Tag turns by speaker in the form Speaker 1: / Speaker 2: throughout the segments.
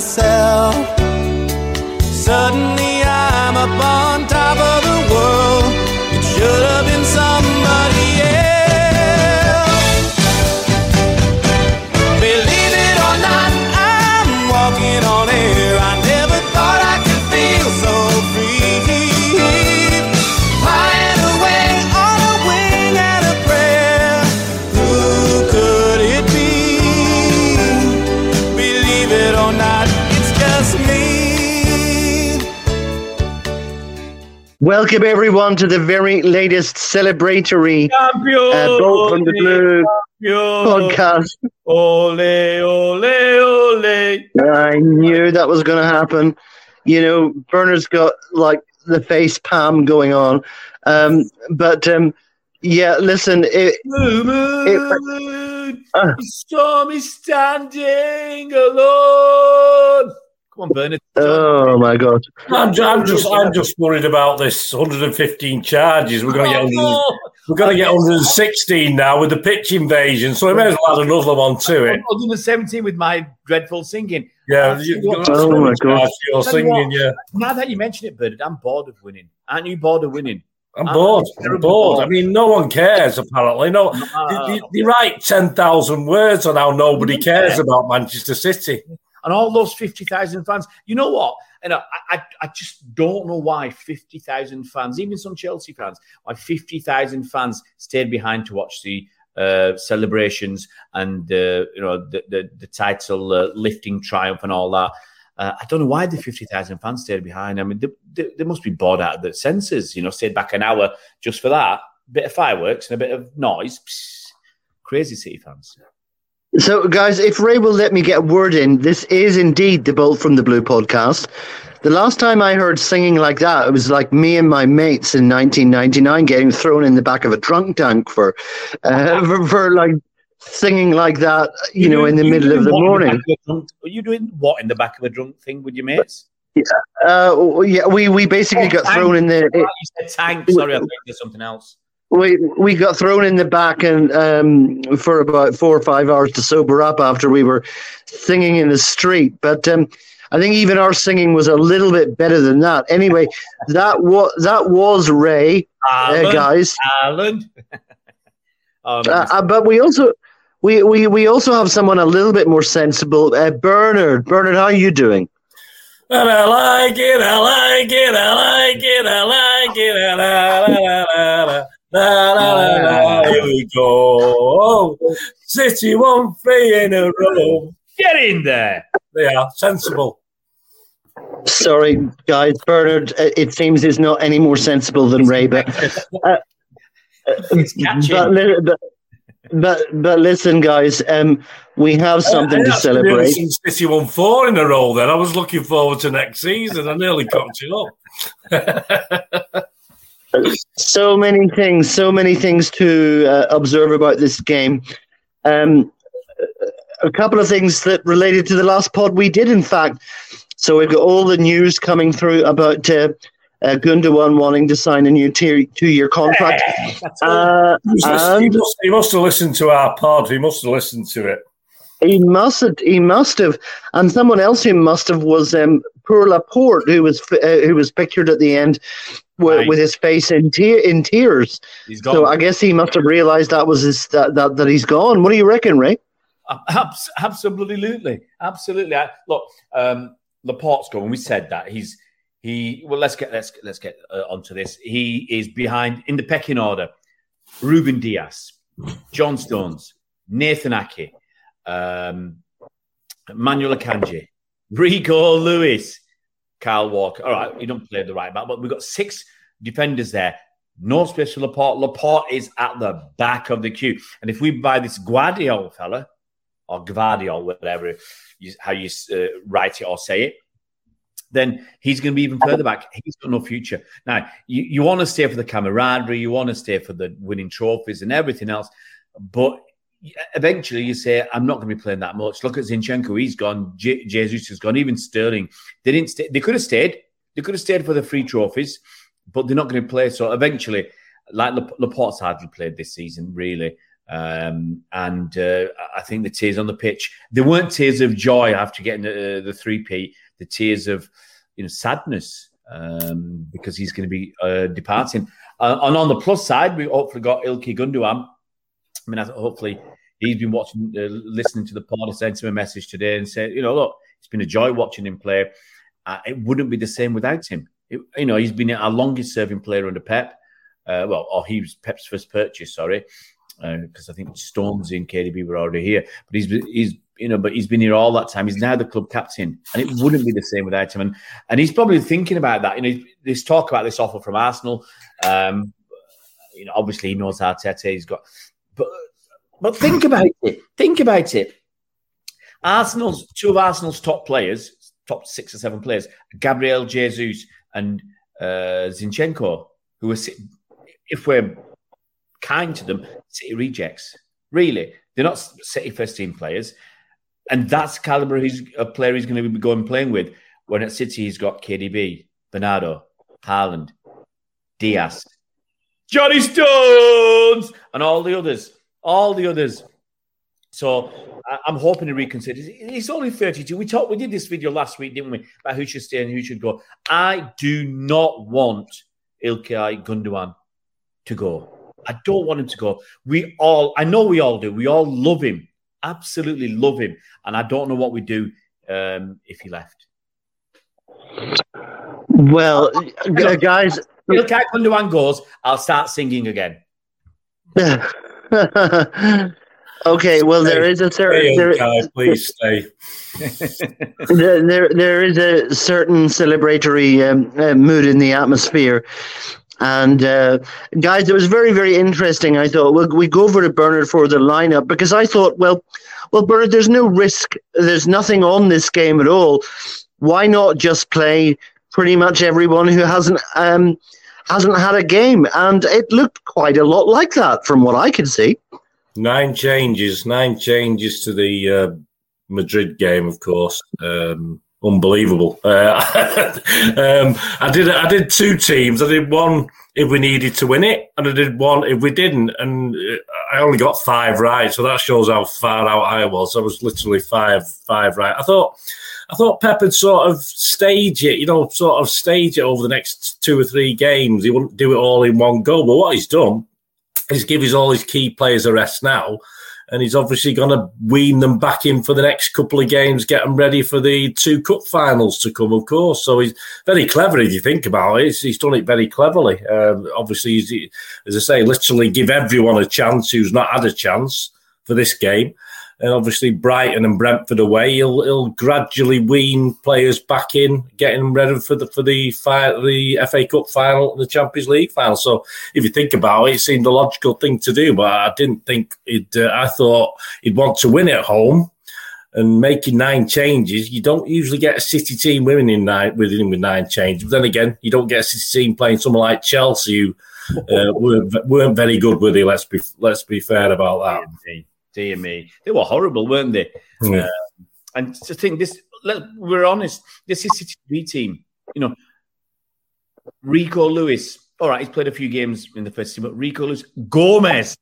Speaker 1: myself. Suddenly
Speaker 2: Welcome everyone to the very latest celebratory
Speaker 3: Champion!
Speaker 2: uh, Bolt from the Blue podcast.
Speaker 3: Ole, ole, ole.
Speaker 2: I knew that was going to happen. You know, Bernard's got like the face palm going on. Um, but um, yeah, listen, it,
Speaker 3: moon,
Speaker 2: Uh.
Speaker 3: the storm is standing alone. Come on, Bernard.
Speaker 2: oh my God.
Speaker 4: I'm, I'm just I'm just worried about this 115 charges. We're going to get 100, we're going to get 116 now with the pitch invasion, so we may as well add another one to it.
Speaker 3: 117 with my dreadful singing.
Speaker 4: Yeah, you, you
Speaker 2: Oh my God.
Speaker 4: You're
Speaker 3: Tell you
Speaker 4: singing,
Speaker 3: what.
Speaker 4: yeah.
Speaker 3: Now that you mention it, Bernard, I'm bored of winning. Aren't you bored of winning?
Speaker 4: I'm
Speaker 3: I'm
Speaker 4: bored. I'm bored.
Speaker 3: bored.
Speaker 4: I mean, no one cares. Apparently, no.
Speaker 3: Uh,
Speaker 4: They, they- they write 10,000 words on how nobody cares about Manchester City.
Speaker 3: And all those 50,000 fans. You know what? And I, I, I just don't know why 50,000 fans, even some Chelsea fans, why 50,000 fans stayed behind to watch the uh, celebrations and uh, you know the the, the title uh, lifting triumph and all that. Uh, I don't know why the 50,000 fans stayed behind. I mean, they, they, they must be bored out of their senses, you know, stayed back an hour just for that. bit of fireworks and a bit of noise. Crazy City fans.
Speaker 2: So, guys, if Ray will let me get a word in, this is indeed the Bolt from the Blue podcast. The last time I heard singing like that, it was like me and my mates in 1999 getting thrown in the back of a drunk tank for, uh, for, for like singing like that, you know, in the middle of the morning.
Speaker 3: back of drunk- Are you doing what in the back of a drunk thing with your mates?
Speaker 2: Uh, yeah, we, we basically got thrown in the
Speaker 3: Oh, you said tank. Sorry, I think there's something else.
Speaker 2: We we got thrown in the back and um, for about four or five hours to sober up after we were singing in the street. But um, I think even our singing was a little bit better than that. Anyway, that was that was Ray, uh, guys.
Speaker 3: Alan. um,
Speaker 2: Uh, uh, but we also we, we we also have someone a little bit more sensible. Uh, Bernard, Bernard, how are you doing?
Speaker 4: And I like it, I like it, I like it, I like it, la la la la la la la la. Here we go. City won three in a row.
Speaker 3: get in there.
Speaker 4: They are sensible.
Speaker 2: Sorry, guys. Bernard, uh, it seems is not any more sensible than Ray, but
Speaker 3: It's catching.
Speaker 2: but, but but but listen, guys. Um, we have something
Speaker 4: I- I
Speaker 2: to celebrate.
Speaker 4: seen City won four in a row. Then I was looking forward to next season. I nearly cocked it up.
Speaker 2: So many things, so many things to uh, observe about this game. Um, a couple of things that related to the last pod we did, in fact. So we've got all the news coming through about uh, uh, Gundogan wanting to sign a new tier, two-year contract. Uh,
Speaker 4: He must, he, must, he must have listened to our pod. He must have listened to it.
Speaker 2: he must have, he must have, and someone else who must have was um, poor Laporte, who was uh, who was pictured at the end with,
Speaker 3: Right.
Speaker 2: with his face in, te- in tears.
Speaker 3: He's gone.
Speaker 2: So I guess he must have realised that was his, that, that that he's gone. What do you reckon, Ray?
Speaker 3: Abs- absolutely, absolutely. I, look, um, Laporte's gone. We said that he's he. Well, let's get let's let's get uh, onto this. He is behind in the pecking order. Ruben Dias, John Stones, Nathan Ake, um, Manuel Akanji, Rico Lewis, Kyle Walker. All right, he don't play the right back, but we've got six defenders there. No space for Laporte. Laporte is at the back of the queue. And if we buy this Guardiola fella, or Guardiola, whatever you, how you uh, write it or say it, then he's going to be even further back. He's got no future. Now, you, you want to stay for the camaraderie, you want to stay for the winning trophies and everything else, but eventually you say, I'm not going to be playing that much. Look at Zinchenko, he's gone. Jesus has gone. Even Sterling, they didn't. Stay, they could have stayed. They could have stayed for the free trophies, but they're not going to play. So eventually, like Lap- Laporte's hardly played this season, really. Um, and uh, I think the tears on the pitch, they weren't tears of joy after getting the, the 3P, the tears of you know sadness um, because he's going to be uh, departing. Uh, and on the plus side, we hopefully got Ilkay Gundogan. I mean, hopefully he's been watching, uh, listening to the pod and sent him a message today and said, you know, look, it's been a joy watching him play. Uh, it wouldn't be the same without him. It- you know, he's been our longest serving player under Pep. Uh, well, or he was Pep's first purchase, sorry, because I think Stones and KDB were already here. But he's he's you know, but he's been here all that time. He's now the club captain, and it wouldn't be the same without him. And and he's probably thinking about that. You know, there's talk about this offer from Arsenal. Um, you know, obviously he knows Arteta. He's got, but but think about it. Think about it. Arsenal's two of Arsenal's top players, top six or seven players, Gabriel Jesus and uh, Zinchenko, who are, if we're kind to them, City rejects. Really, they're not City first team players, and that's caliber he's a player he's going to be going playing with. When at City, he's got KDB, Bernardo, Haaland, Dias, Johnny Stones, and all the others. All the others. So I- I'm hoping to reconsider. He's only 32. We talked. We did this video last week, didn't we? About who should stay and who should go. I do not want Ilkay Gundogan to go. I don't want him to go. We all, I know we all do. We all love him, absolutely love him, and I don't know what we do um, if he left.
Speaker 2: Well, guys,
Speaker 3: Ilkay Gundogan goes. I'll start singing again.
Speaker 2: okay. Well, there is a certain
Speaker 4: Stay,
Speaker 2: there,
Speaker 4: Kai, please stay.
Speaker 2: there, there there is a certain celebratory um, uh, mood in the atmosphere. And uh, guys, it was very, very interesting. I thought well, we go over to Bernard for the lineup because I thought, well, well, Bernard, there's no risk. There's nothing on this game at all. Why not just play pretty much everyone who hasn't um, hasn't had a game? And it looked quite a lot like that from what I could see.
Speaker 4: Nine changes, nine changes to the uh, Madrid game, of course. Um, unbelievable. Uh, um, I did. I did two teams. I did one if we needed to win it, and I did one if we didn't. And uh, I only got five right, so that shows how far out I was. I was literally five, five right. I thought. I thought Pep would sort of stage it, you know, sort of stage it over the next two or three games. He wouldn't do it all in one go. But what he's done is give his all his key players a rest now, and he's obviously going to wean them back in for the next couple of games, get them ready for the two cup finals to come, of course. So he's very clever if you think about it. He's, he's done it very cleverly. Um, obviously, as I say, literally give everyone a chance who's not had a chance for this game. And obviously, Brighton and Brentford away, he'll, he'll gradually wean players back in, getting them ready for the for the fi- the FA Cup final and the Champions League final. So, if you think about it, it seemed a logical thing to do. But I didn't think it. Uh, I thought he'd want to win at home, and making nine changes. You don't usually get a City team winning in nine with nine changes. But then again, you don't get a City team playing someone like Chelsea who uh, weren't, weren't very good with it. Let's be let's be fair about that.
Speaker 3: Dear me. They were horrible, weren't they?
Speaker 4: Yeah.
Speaker 3: And to think this, let, we're honest, this is City B team. You know, Rico Lewis. All right, he's played a few games in the first team, but Rico Lewis, Gomez,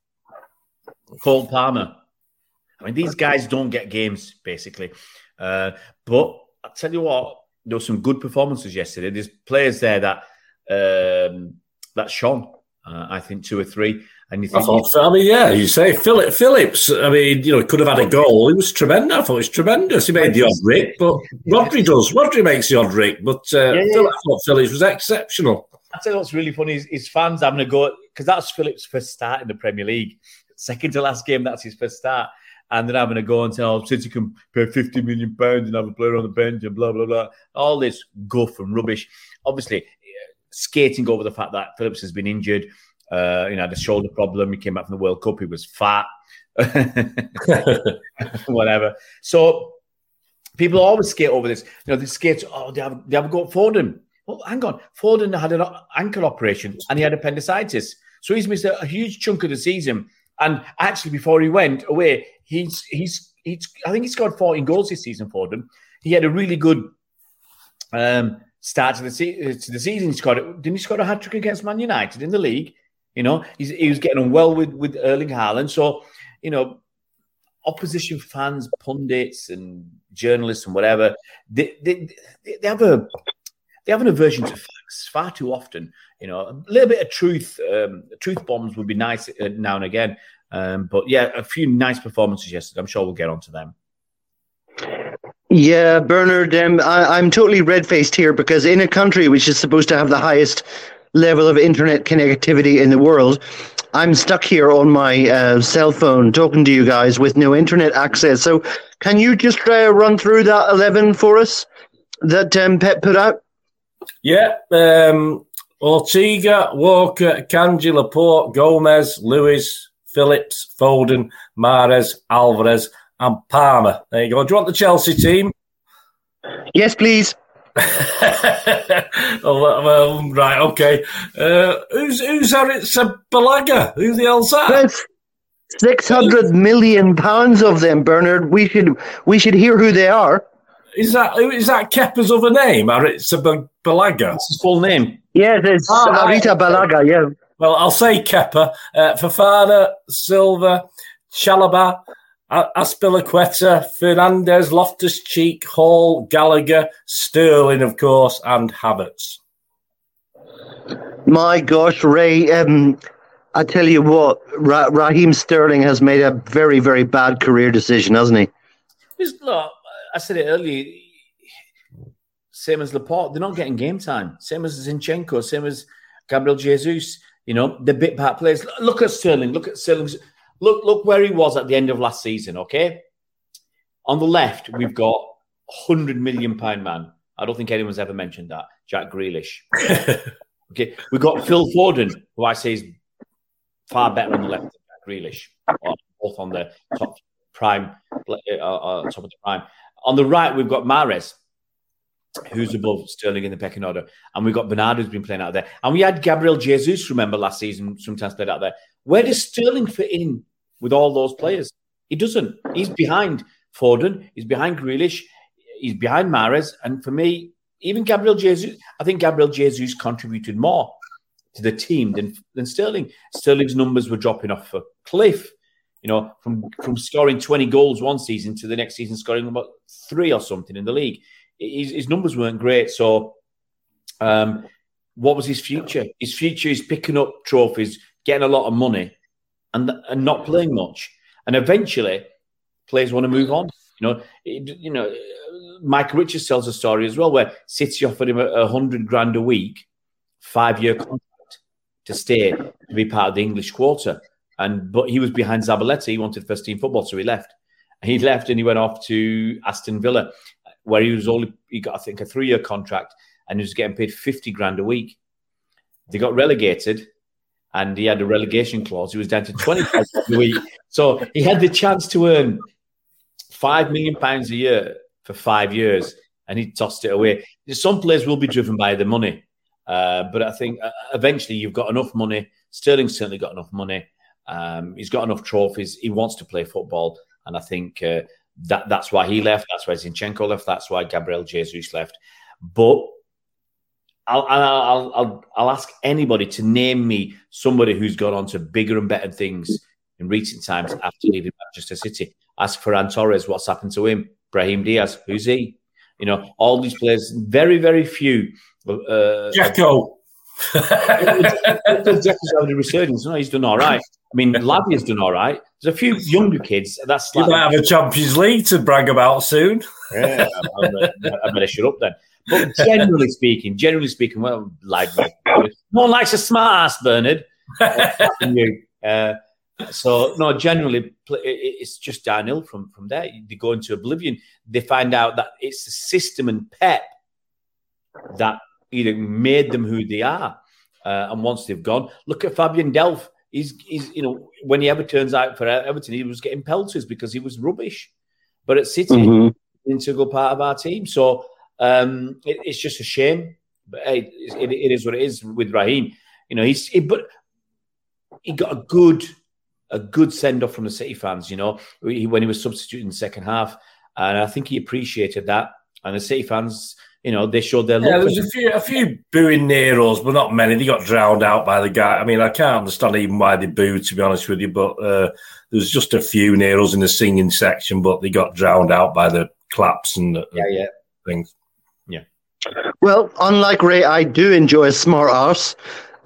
Speaker 3: Cole Palmer. I mean, these guys don't get games basically. Uh, but I tell you what, there were some good performances yesterday. There's players there that um, that shone. Uh, I think two or three, and you
Speaker 4: I thought, I mean, yeah, you say Philip Phillips. I mean, you know, he could have had a goal. He was tremendous. I thought he was tremendous. He made the odd Rick, but Rodri does. Rodri makes the odd Rick, but uh,
Speaker 3: Yeah, yeah,
Speaker 4: I thought Phillips was exceptional.
Speaker 3: I tell you what's really funny is, is fans having a go because that's Phillips' first start in the Premier League. Second to last game, that's his first start. And then having a go and tell City can pay 50 million pounds and have a player on the bench and blah, blah, blah. All this guff and rubbish. Obviously, skating over the fact that Phillips has been injured. Uh, you know, had a shoulder problem. He came back from the World Cup. He was fat. Whatever. So people always skate over this. You know, they skate, oh, they have, they have a go at Foden. Well, hang on. Foden had an ankle operation and he had appendicitis. So he's missed a, huge chunk of the season. And actually, before he went away, he's he's he's I think he scored 14 goals this season for them. He had a really good um, start to the, se- to the season. He scored. Didn't he score a hat trick against Man United in the league? You know, he was getting on well with with Erling Haaland. So you know, opposition fans, pundits, and journalists and whatever, they, they, they have a they have an aversion to facts far too often. You know, a little bit of truth, um, truth bombs would be nice uh, now and again. Um, but yeah, a few nice performances yesterday. I'm sure we'll get onto them.
Speaker 2: Yeah, Bernard, um, I, I'm totally red faced here because in a country which is supposed to have the highest level of internet connectivity in the world, I'm stuck here on my uh, cell phone talking to you guys with no internet access. So, can you just uh, run through that 11 for us that um, Pep put out?
Speaker 4: Yeah. Um, Ortega, Walker, Kanji, Laporte, Gomez, Lewis, Phillips, Foden, Mahrez, Alvarez, and Palmer. There you go. Do you want the Chelsea team?
Speaker 2: Yes, please.
Speaker 4: oh, well, right, okay. Uh, who's who's Aritza Balaga? Who the hell's that?
Speaker 2: That's six hundred million pounds of them, Bernard. We should we should hear who they are.
Speaker 4: Is that who is that Kepa's other name? Aritza Balaga.
Speaker 3: What's his full name?
Speaker 2: Yes, it's
Speaker 4: Oh, right.
Speaker 2: Arita Balaga. Yeah.
Speaker 4: Well, I'll say Kepa, uh, Fofana, Silva, Chalobah, A- Azpilicueta, Fernandez, Loftus Cheek, Hall, Gallagher, Sterling, of course, and Havertz.
Speaker 2: My gosh, Ray. Um, I tell you what, Ra- Raheem Sterling has made a very very bad career decision, hasn't he?
Speaker 3: Just, look, I said it earlier. Same as Laporte, they're not getting game time. Same as Zinchenko, same as Gabriel Jesus. You know, the bit part players. Look at Sterling. Look at Sterling's. Look, look where he was at the end of last season. Okay, on the left we've got hundred million pound man. I don't think anyone's ever mentioned that. Jack Grealish. okay, we've got Phil Foden, who I say is far better on the left than Jack Grealish, both on the top prime, uh, uh, top of the prime. On the right, we've got Mahrez, who's above Sterling in the pecking order, and we've got Bernardo who's been playing out there, and we had Gabriel Jesus. Remember last season, sometimes played out there. Where does Sterling fit in with all those players? He doesn't. He's behind Foden. He's behind Grealish. He's behind Mahrez, and for me, even Gabriel Jesus. I think Gabriel Jesus contributed more to the team than than Sterling. Sterling's numbers were dropping off a cliff. You know, from from scoring twenty goals one season to the next season scoring about three or something in the league. His, his numbers weren't great. So, um, what was his future? His future is picking up trophies, getting a lot of money, and and not playing much. And eventually, players want to move on. You know, it, you know. Micah Richards tells a story as well where City offered him a, hundred grand a week, five year contract to stay to be part of the English quarter. And but he was behind Zabaleta. He wanted first team football, so he left. He left and he went off to Aston Villa, where he was only he got I think a three year contract and he was getting paid fifty grand a week. They got relegated, and he had a relegation clause. He was down to twenty grand a week, so he had the chance to earn five million pounds a year for five years, and he tossed it away. Some players will be driven by the money, uh, but I think uh, eventually you've got enough money. Sterling's certainly got enough money. Um, he's got enough trophies. He wants to play football, and I think uh, that that's why he left. That's why Zinchenko left. That's why Gabriel Jesus left. But I'll, I'll, I'll, I'll ask anybody to name me somebody who's gone on to bigger and better things in recent times after leaving Manchester City. Ask Ferran Torres what's happened to him. Brahim Diaz, who's he? You know, all these players, very, very few. Uh,
Speaker 4: Jacko.
Speaker 3: Jacko's having a resurgence. No, he's done all right. I mean, Lavia's done all right. There's a few younger kids. That's
Speaker 4: You might have a Champions League to brag about soon.
Speaker 3: yeah, I, I, I better shut up then. But generally speaking, generally speaking, well, like no one likes a smart ass, Bernard. Uh, so no, generally pl- it- it- it's just downhill from from there. They go into oblivion. They find out that it's the system and Pep that either made them who they are. Uh, and once they've gone, look at Fabian Delph. He's, he's, you know, when he ever turns out for Everton, he was getting pelters because he was rubbish. But at City,
Speaker 2: Mhm.
Speaker 3: integral part of our team. So um, it, it's just a shame. But hey, it, it is what it is with Raheem. You know, he's he, but he got a good a good send off from the City fans. You know, he, when he was substituting in the second half, and I think he appreciated that. And the City fans, you know, they showed their love.
Speaker 4: Yeah,
Speaker 3: love.
Speaker 4: there's a few, a few booing Neros, but not many. They got drowned out by the guy. I mean, I can't understand even why they booed, to be honest with you. But uh, there's just a few Neros in the singing section, but they got drowned out by the claps and the,
Speaker 3: yeah, yeah.
Speaker 4: things.
Speaker 2: Well, unlike Ray, I do enjoy a smart arse,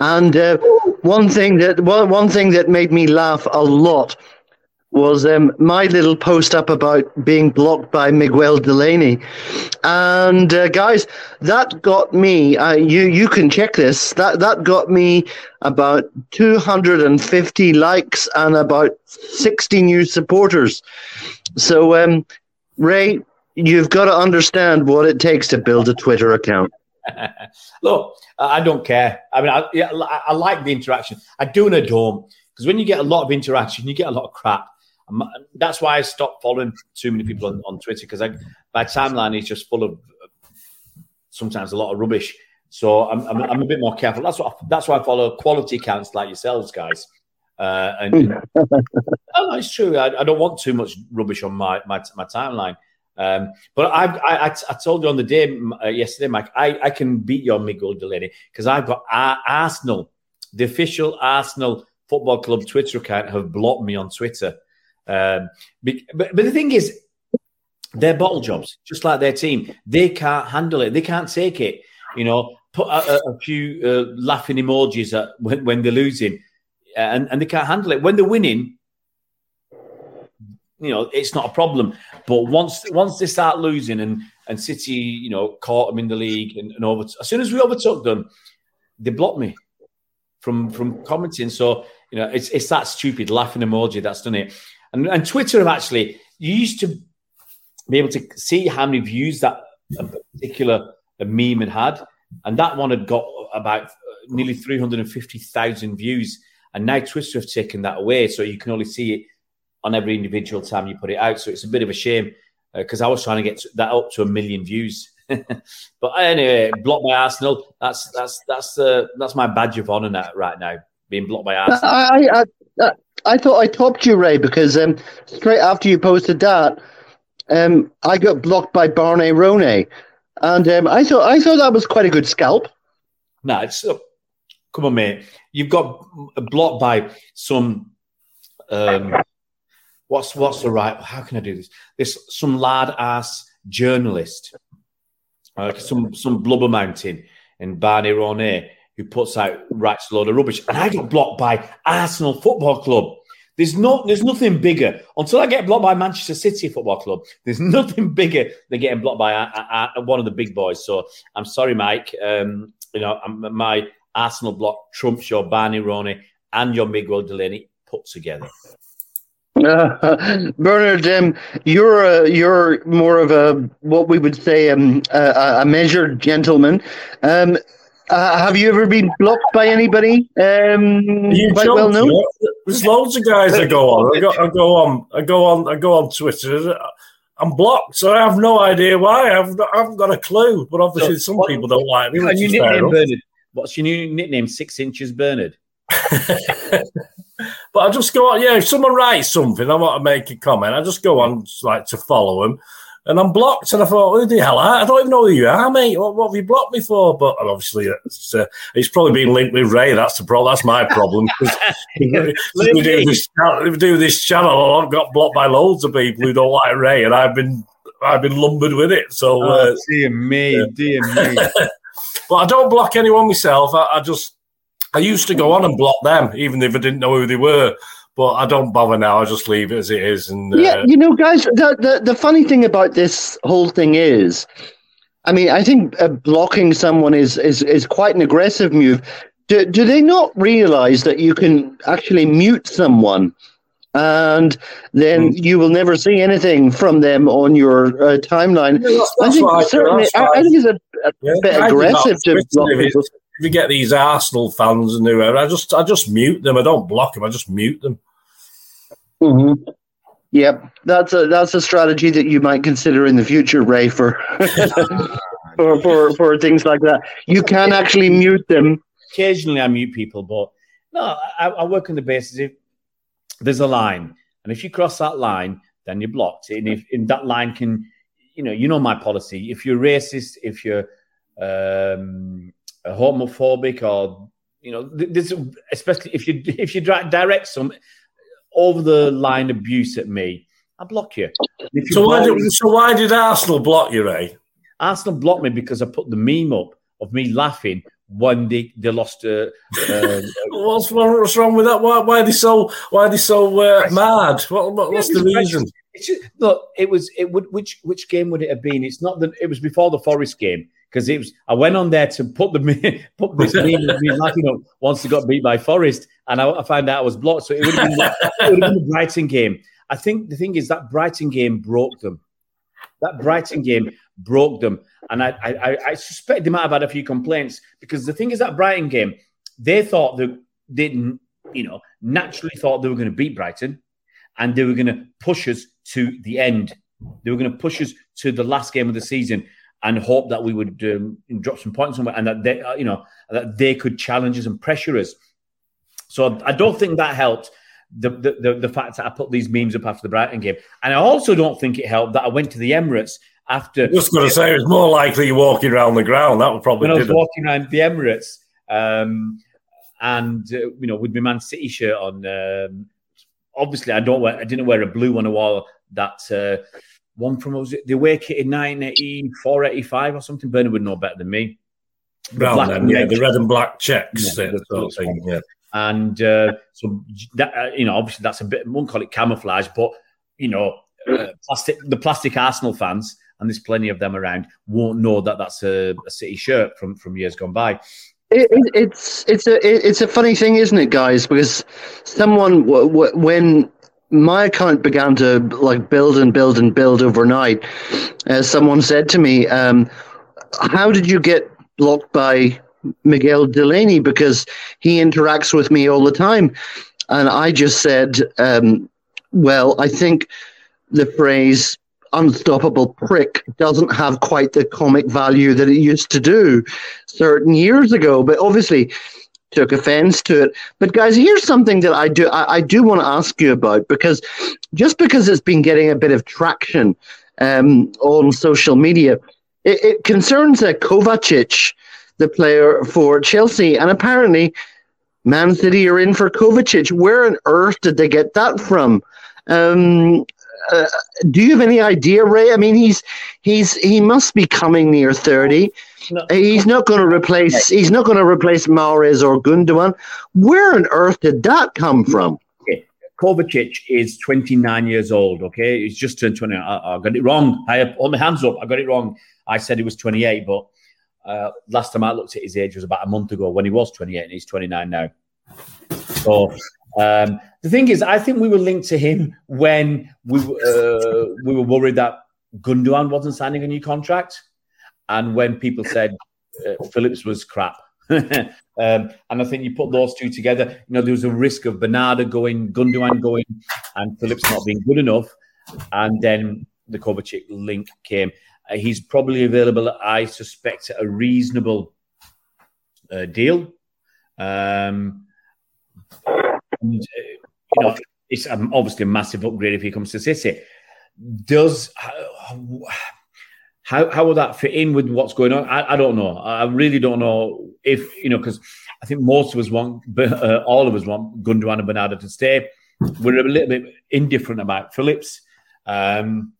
Speaker 2: and uh, one thing that one, one thing that made me laugh a lot was um, my little post up about being blocked by Miguel Delaney, and uh, guys, that got me. Uh, you you can check this. That that got me about two hundred and fifty likes and about sixty new supporters. So, um, Ray, you've got to understand what it takes to build a Twitter account.
Speaker 3: Look, I I don't care. I mean, I, I, I like the interaction. I do and I don't because when you get a lot of interaction, you get a lot of crap. That's why I stopped following too many people on, on Twitter because my timeline is just full of sometimes a lot of rubbish. So I'm, I'm, I'm a bit more careful. That's what that's why I follow quality accounts like yourselves, guys. Uh, and oh, no, it's true. I, I don't want too much rubbish on my my, my timeline. Um, but I've, I, I, I told you on the day uh, yesterday, Mike, I, I can beat your Miguel Delaney because I've got Ar- Arsenal, the official Arsenal Football Club Twitter account, have blocked me on Twitter. Um, but, but the thing is, they're bottle jobs, just like their team. They can't handle it. They can't take it. You know, put a, a, few uh, laughing emojis when, when they're losing, and, and they can't handle it. When they're winning, you know, it's not a problem. But once once they start losing and and City, you know, caught them in the league and, and over as soon as we overtook them, they blocked me from from commenting. So you know, it's it's that stupid laughing emoji that's done it. And and Twitter have actually you used to be able to see how many views that particular meme had had, and that one had got about uh, nearly three hundred and fifty thousand views. And now Twitter have taken that away, so you can only see it on every individual time you put it out. So it's a bit of a shame because I was trying to get that up to a million views. but anyway, blocked by Arsenal. That's that's that's uh, that's my badge of honour now, right now, being blocked by Arsenal.
Speaker 2: I, I, I, I thought I topped you, Ray, because um, straight after you posted that, um, I got blocked by Barney Ronay, and um, I thought I thought that was quite a good scalp.
Speaker 3: No, it's uh, come on, mate. You've got blocked by some. Um, what's what's the right? How can I do this? This some lad ass journalist, some some blubber mountain in Barney Ronay who puts out writes a load of rubbish, and I get blocked by Arsenal Football Club. There's no, there's nothing bigger until I get blocked by Manchester City Football Club. There's nothing bigger than getting blocked by uh, uh, one of the big boys. So I'm sorry, Mike. Um, you know, I'm, my Arsenal block trumps your Barney Ronay and your Miguel Delaney put together.
Speaker 2: Uh, Bernard, um, you're a, you're more of a what we would say um, a, a measured gentleman. Um, uh, have you ever been blocked by anybody? Um,
Speaker 4: You
Speaker 2: quite
Speaker 4: joke,
Speaker 2: well known.
Speaker 4: you? There's loads of guys that go on. I go, I go on. I go on. I go on Twitter. I'm blocked, so I have no idea why. I've not, I haven't got a clue. But obviously,
Speaker 3: So
Speaker 4: some
Speaker 3: what-
Speaker 4: people don't like me.
Speaker 3: What's your
Speaker 4: is fair
Speaker 3: nickname. Bernard? What's your new nickname? Six inches, Bernard.
Speaker 4: But I just go on. Yeah, if someone writes something, I want to make a comment. I just go on like to follow them, and I'm blocked. And I thought, who the hell? Are? I don't even know who you are, mate. What, what have you blocked me for? But obviously, it's, uh, it's probably been linked with Ray. That's the problem. That's my problem. if we do this, if we do this channel, I've got blocked by loads of people who don't like Ray, and I've been I've been lumbered with it. So, uh,
Speaker 3: dear me,
Speaker 4: yeah.
Speaker 3: dear me.
Speaker 4: but I don't block anyone myself. I, I just I used to go on and block them, even if I didn't know who they were. But I don't bother now. I just leave it as it is. And uh,
Speaker 2: Yeah, you know, guys, the, the, the funny thing about this whole thing is, I mean, I think uh, blocking someone is, is, is quite an aggressive move. Do, do they not realize that you can actually mute someone and then you will never see anything from them on your uh, timeline?
Speaker 4: Yeah, that's,
Speaker 2: I
Speaker 4: that's
Speaker 2: think
Speaker 4: I do.
Speaker 2: certainly, I, I
Speaker 4: I
Speaker 2: think it's a, a
Speaker 4: Yeah,
Speaker 2: bit aggressive to block people.
Speaker 4: It's- if you get these Arsenal fans and whoever, I just I just mute them. I don't block them. I just mute them.
Speaker 2: hmm Yep, that's a that's a strategy that you might consider in the future, Ray, for for, for for things like that. You can actually mute them.
Speaker 3: Occasionally, I mute people, but no, I, I work on the basis if there's a line, and if you cross that line, then you're blocked. And if in that line can you know, you know my policy. If you're racist, if you're um, homophobic, or you know, this, especially if you if you direct some over the line abuse at me, I block you.
Speaker 4: so why, did, so why did Arsenal block you, Ray?
Speaker 3: Arsenal blocked me because I put the meme up of me laughing when they, they lost. Uh, uh,
Speaker 4: what's, what's wrong with that? Why, why are they so why are they so uh, mad? What, what, what's the reason?
Speaker 3: Just, look, it was it would which which game would it have been? It's not that it was before the Forest game because it was. I went on there to put the put this meme of me laughing up once they got beat by Forest, and I, I found out I was blocked. So it would have been, it been the Brighton game. I think the thing is that Brighton game broke them. That Brighton game broke them, and I, I, I suspect they might have had a few complaints because the thing is that Brighton game, they thought that they didn't, you know, naturally thought they were going to beat Brighton, and they were going to push us to the end. They were going to push us to the last game of the season and hope that we would um, drop some points somewhere and that they, uh, you know, that they could challenge us and pressure us. So I don't think that helped. The, the, the, the fact that I put these memes up after the Brighton game. And I also don't think it helped that I went to the Emirates after.
Speaker 4: Just going to say, it was more likely you walking around the ground. That would probably.
Speaker 3: When I was walking around the Emirates, um, and uh, you know, with my Man City shirt on. Um, obviously, I don't wear. I didn't wear a blue one. I wore that uh, one from was it the away kit in 1984, 85 or something. Bernard would know better than me.
Speaker 4: Brown, then, yeah, the red and black checks, yeah, sort of thing, yeah.
Speaker 3: And uh, so that uh, you know, obviously that's a bit. Won't call it camouflage, but you know, uh, plastic. The plastic Arsenal fans, and there's plenty of them around, won't know that that's a, a City shirt from from years gone by.
Speaker 2: It, it, it's it's a it's a funny thing, isn't it, guys? Because someone w- w- when my account began to like build and build and build overnight, as someone said to me, um, "How did you get blocked by Miguel Delaney? Because he interacts with me all the time. And I just said, um, well, I think the phrase unstoppable prick doesn't have quite the comic value that it used to do certain years ago, but obviously took offense to it. But guys, here's something that I do I, I do want to ask you about because just because it's been getting a bit of traction um, on social media, it, it concerns uh, Kovacic the player for Chelsea. And apparently, Man City are in for Kovacic. Where on earth did they get that from? Um, uh, do you have any idea, Ray? I mean, he's he's he must be coming near thirty. No. He's not going to replace. He's not going to replace Mahrez or Gundogan. Where on earth did that come from?
Speaker 3: Okay. Kovacic is 29 years old. Okay, he's just turned 20. I, I got it wrong. I hold my hands up. I got it wrong. I said he was 28, but uh, last time I looked at his age was about a month ago when he was 28 and he's 29 now. So um, the thing is, I think we were linked to him when we uh, we were worried that Gundogan wasn't signing a new contract, and when people said uh, Phillips was crap. um, and I think you put those two together. You know, there was a risk of Bernardo going, Gundogan going, and Phillips not being good enough. And then the Kovacic link came. Uh, he's probably available, I suspect, at a reasonable uh, deal. Um, and, uh, you know, it's um, obviously a massive upgrade if he comes to City. Does how how will that fit in with what's going on? I, I don't know. I really don't know if you know because I think most of us want, uh, all of us want Gundogan and Bernardo to stay. We're a little bit indifferent about Phillips. Um,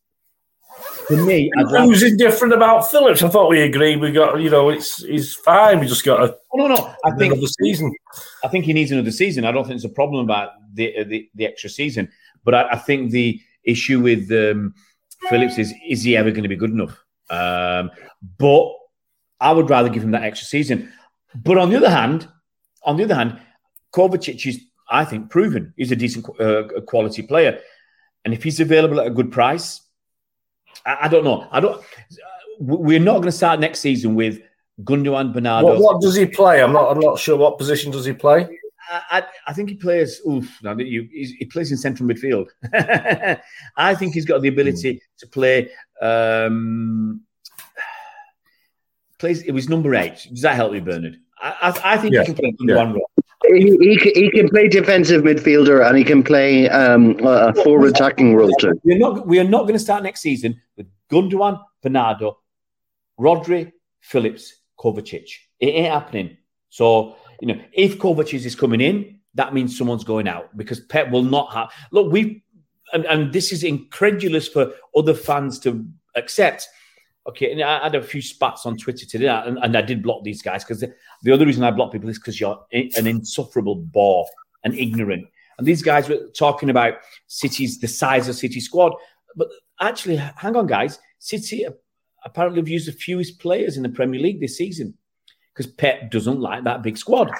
Speaker 3: for me, i
Speaker 4: who's indifferent about Phillips? I thought we agreed. We got you know, it's he's fine. We just got a
Speaker 3: oh, no, no. I think
Speaker 4: the season.
Speaker 3: I think he needs another season. I don't think it's a problem about the the, the extra season, but I, I, think the issue with um, Phillips is is he ever going to be good enough? Um, but I would rather give him that extra season. But on the other hand, on the other hand, Kovacic is, I think, proven. He's a decent uh, quality player, and if he's available at a good price I, I don't know. I don't. We're not going to start next season with Gundogan Bernardo.
Speaker 4: What, what, does he play? I'm not. I'm not sure. What position does he play?
Speaker 3: I, I think he plays. Oof, no, he plays in central midfield. I think he's got the ability mm. to play. Um, plays. It was number eight. Does that help you, Bernard? I, I, I think yeah. he can play yeah. one role.
Speaker 2: He, he, he, can play defensive midfielder and he can play um, a forward attacking role too.
Speaker 3: We're not we are not going to start next season with Gundogan, Bernardo, Rodri, Phillips, Kovacic. It ain't happening. So, you know, if Kovacic is coming in, that means someone's going out because Pep will not have. Look, we and, and this is incredulous for other fans to accept. Okay, and I had a few spats on Twitter today, and, and I did block these guys because the, the, other reason I block people is because you're an insufferable bore and ignorant. And these guys were talking about City's the size of City squad, but actually, hang on, guys. City apparently have used the fewest players in the Premier League this season because Pep doesn't like that big squad.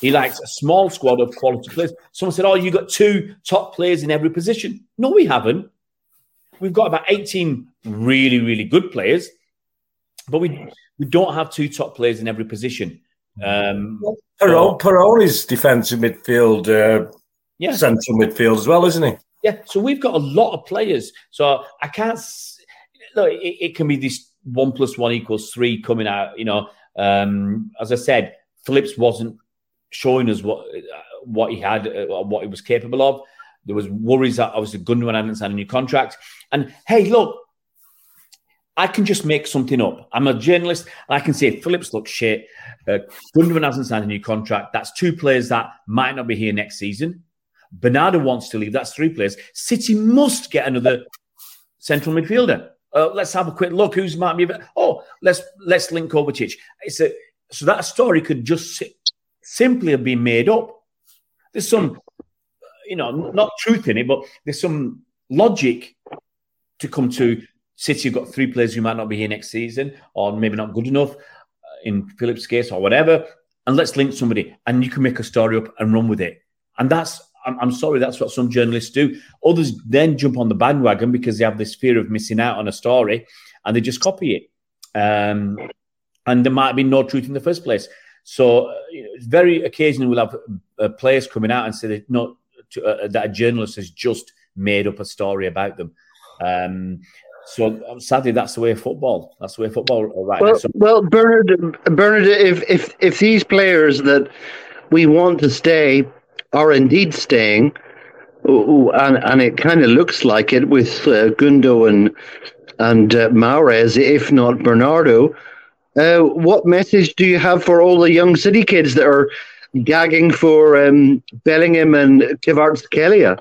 Speaker 3: He likes a small squad of quality players. Someone said, "Oh, you got two top players in every position." No, we haven't. We've got about eighteen really, really good players, but we we don't have two top players in every position. Um,
Speaker 4: Perrone, Perrone's defensive midfield, uh, yeah, central midfield as well, isn't he?
Speaker 3: Yeah. So we've got a lot of players. So I can't. Look, it, it can be this one plus one equals three coming out. You know, um, as I said, Phillips wasn't showing us what what he had, uh, what he was capable of. There was worries that obviously Gundogan hadn't signed a new contract. And hey, look, I can just make something up. I'm a journalist, I can say Phillips looks shit. Uh, Gundogan hasn't signed a new contract. That's two players that might not be here next season. Bernardo wants to leave. That's three players. City must get another central midfielder. Uh, let's have a quick look. Who's might be? Oh, let's let's link Kovacic. It's a so that story could just simply have been made up. There's some, you know, not truth in it, but there's some logic to come to. City have got three players who might not be here next season, or maybe not good enough uh, in Phillips' case, or whatever. And let's link somebody, and you can make a story up and run with it. And that's, I'm, I'm sorry, that's what some journalists do. Others then jump on the bandwagon because they have this fear of missing out on a story, and they just copy it. Um, and there might be no truth in the first place. So uh, you know, very occasionally we'll have uh, players coming out and say that not to, uh, that a journalist has just made up a story about them. Um, so um, sadly, that's the way of football. That's the way of football right
Speaker 2: well,
Speaker 3: so-
Speaker 2: well, Bernard, Bernard, if if if these players that we want to stay are indeed staying, and and it kind of looks like it with uh, Gundo and and uh, if not Bernardo. Uh, what message do you have for all the young city kids that are gagging for um, Bellingham and Kvaratskhelia?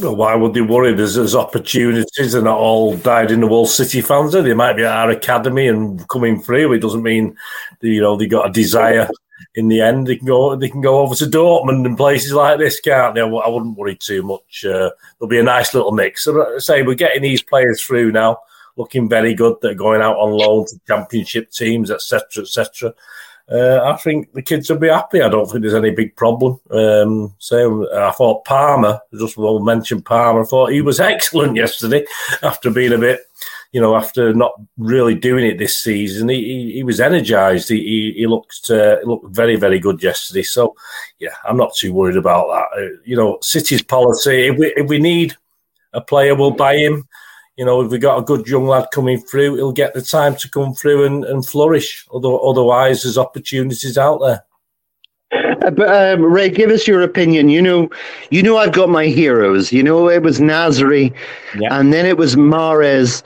Speaker 4: Well, why would they worry? There's, there's opportunities. They're not all died in the wall City fans. They might be at our academy and coming through. It doesn't mean you know they got a desire. In the end, they can go. They can go over to Dortmund and places like this, can't they? I wouldn't worry too much. Uh, there'll be a nice little mix. So, say we're getting these players through now looking very good. They're going out on loan to championship teams, etc., etc. Uh, I think the kids will be happy. I don't think there's any big problem. Um, so I thought Palmer, just will mention Palmer, I thought he was excellent yesterday after being a bit, you know, after not really doing it this season. He, he, he was energised. He, he, he looked uh, looked very, very good yesterday. So, yeah, I'm not too worried about that. Uh, you know, City's policy, if we, if we need a player, we'll buy him you know, if we got a good young lad coming through, he'll get the time to come through and, and flourish. Although otherwise, there's opportunities out there.
Speaker 2: Uh, but um, Ray, give us your opinion. You know, you know, I've got my heroes. You know, it was Nasri, yeah. and then it was Mahrez,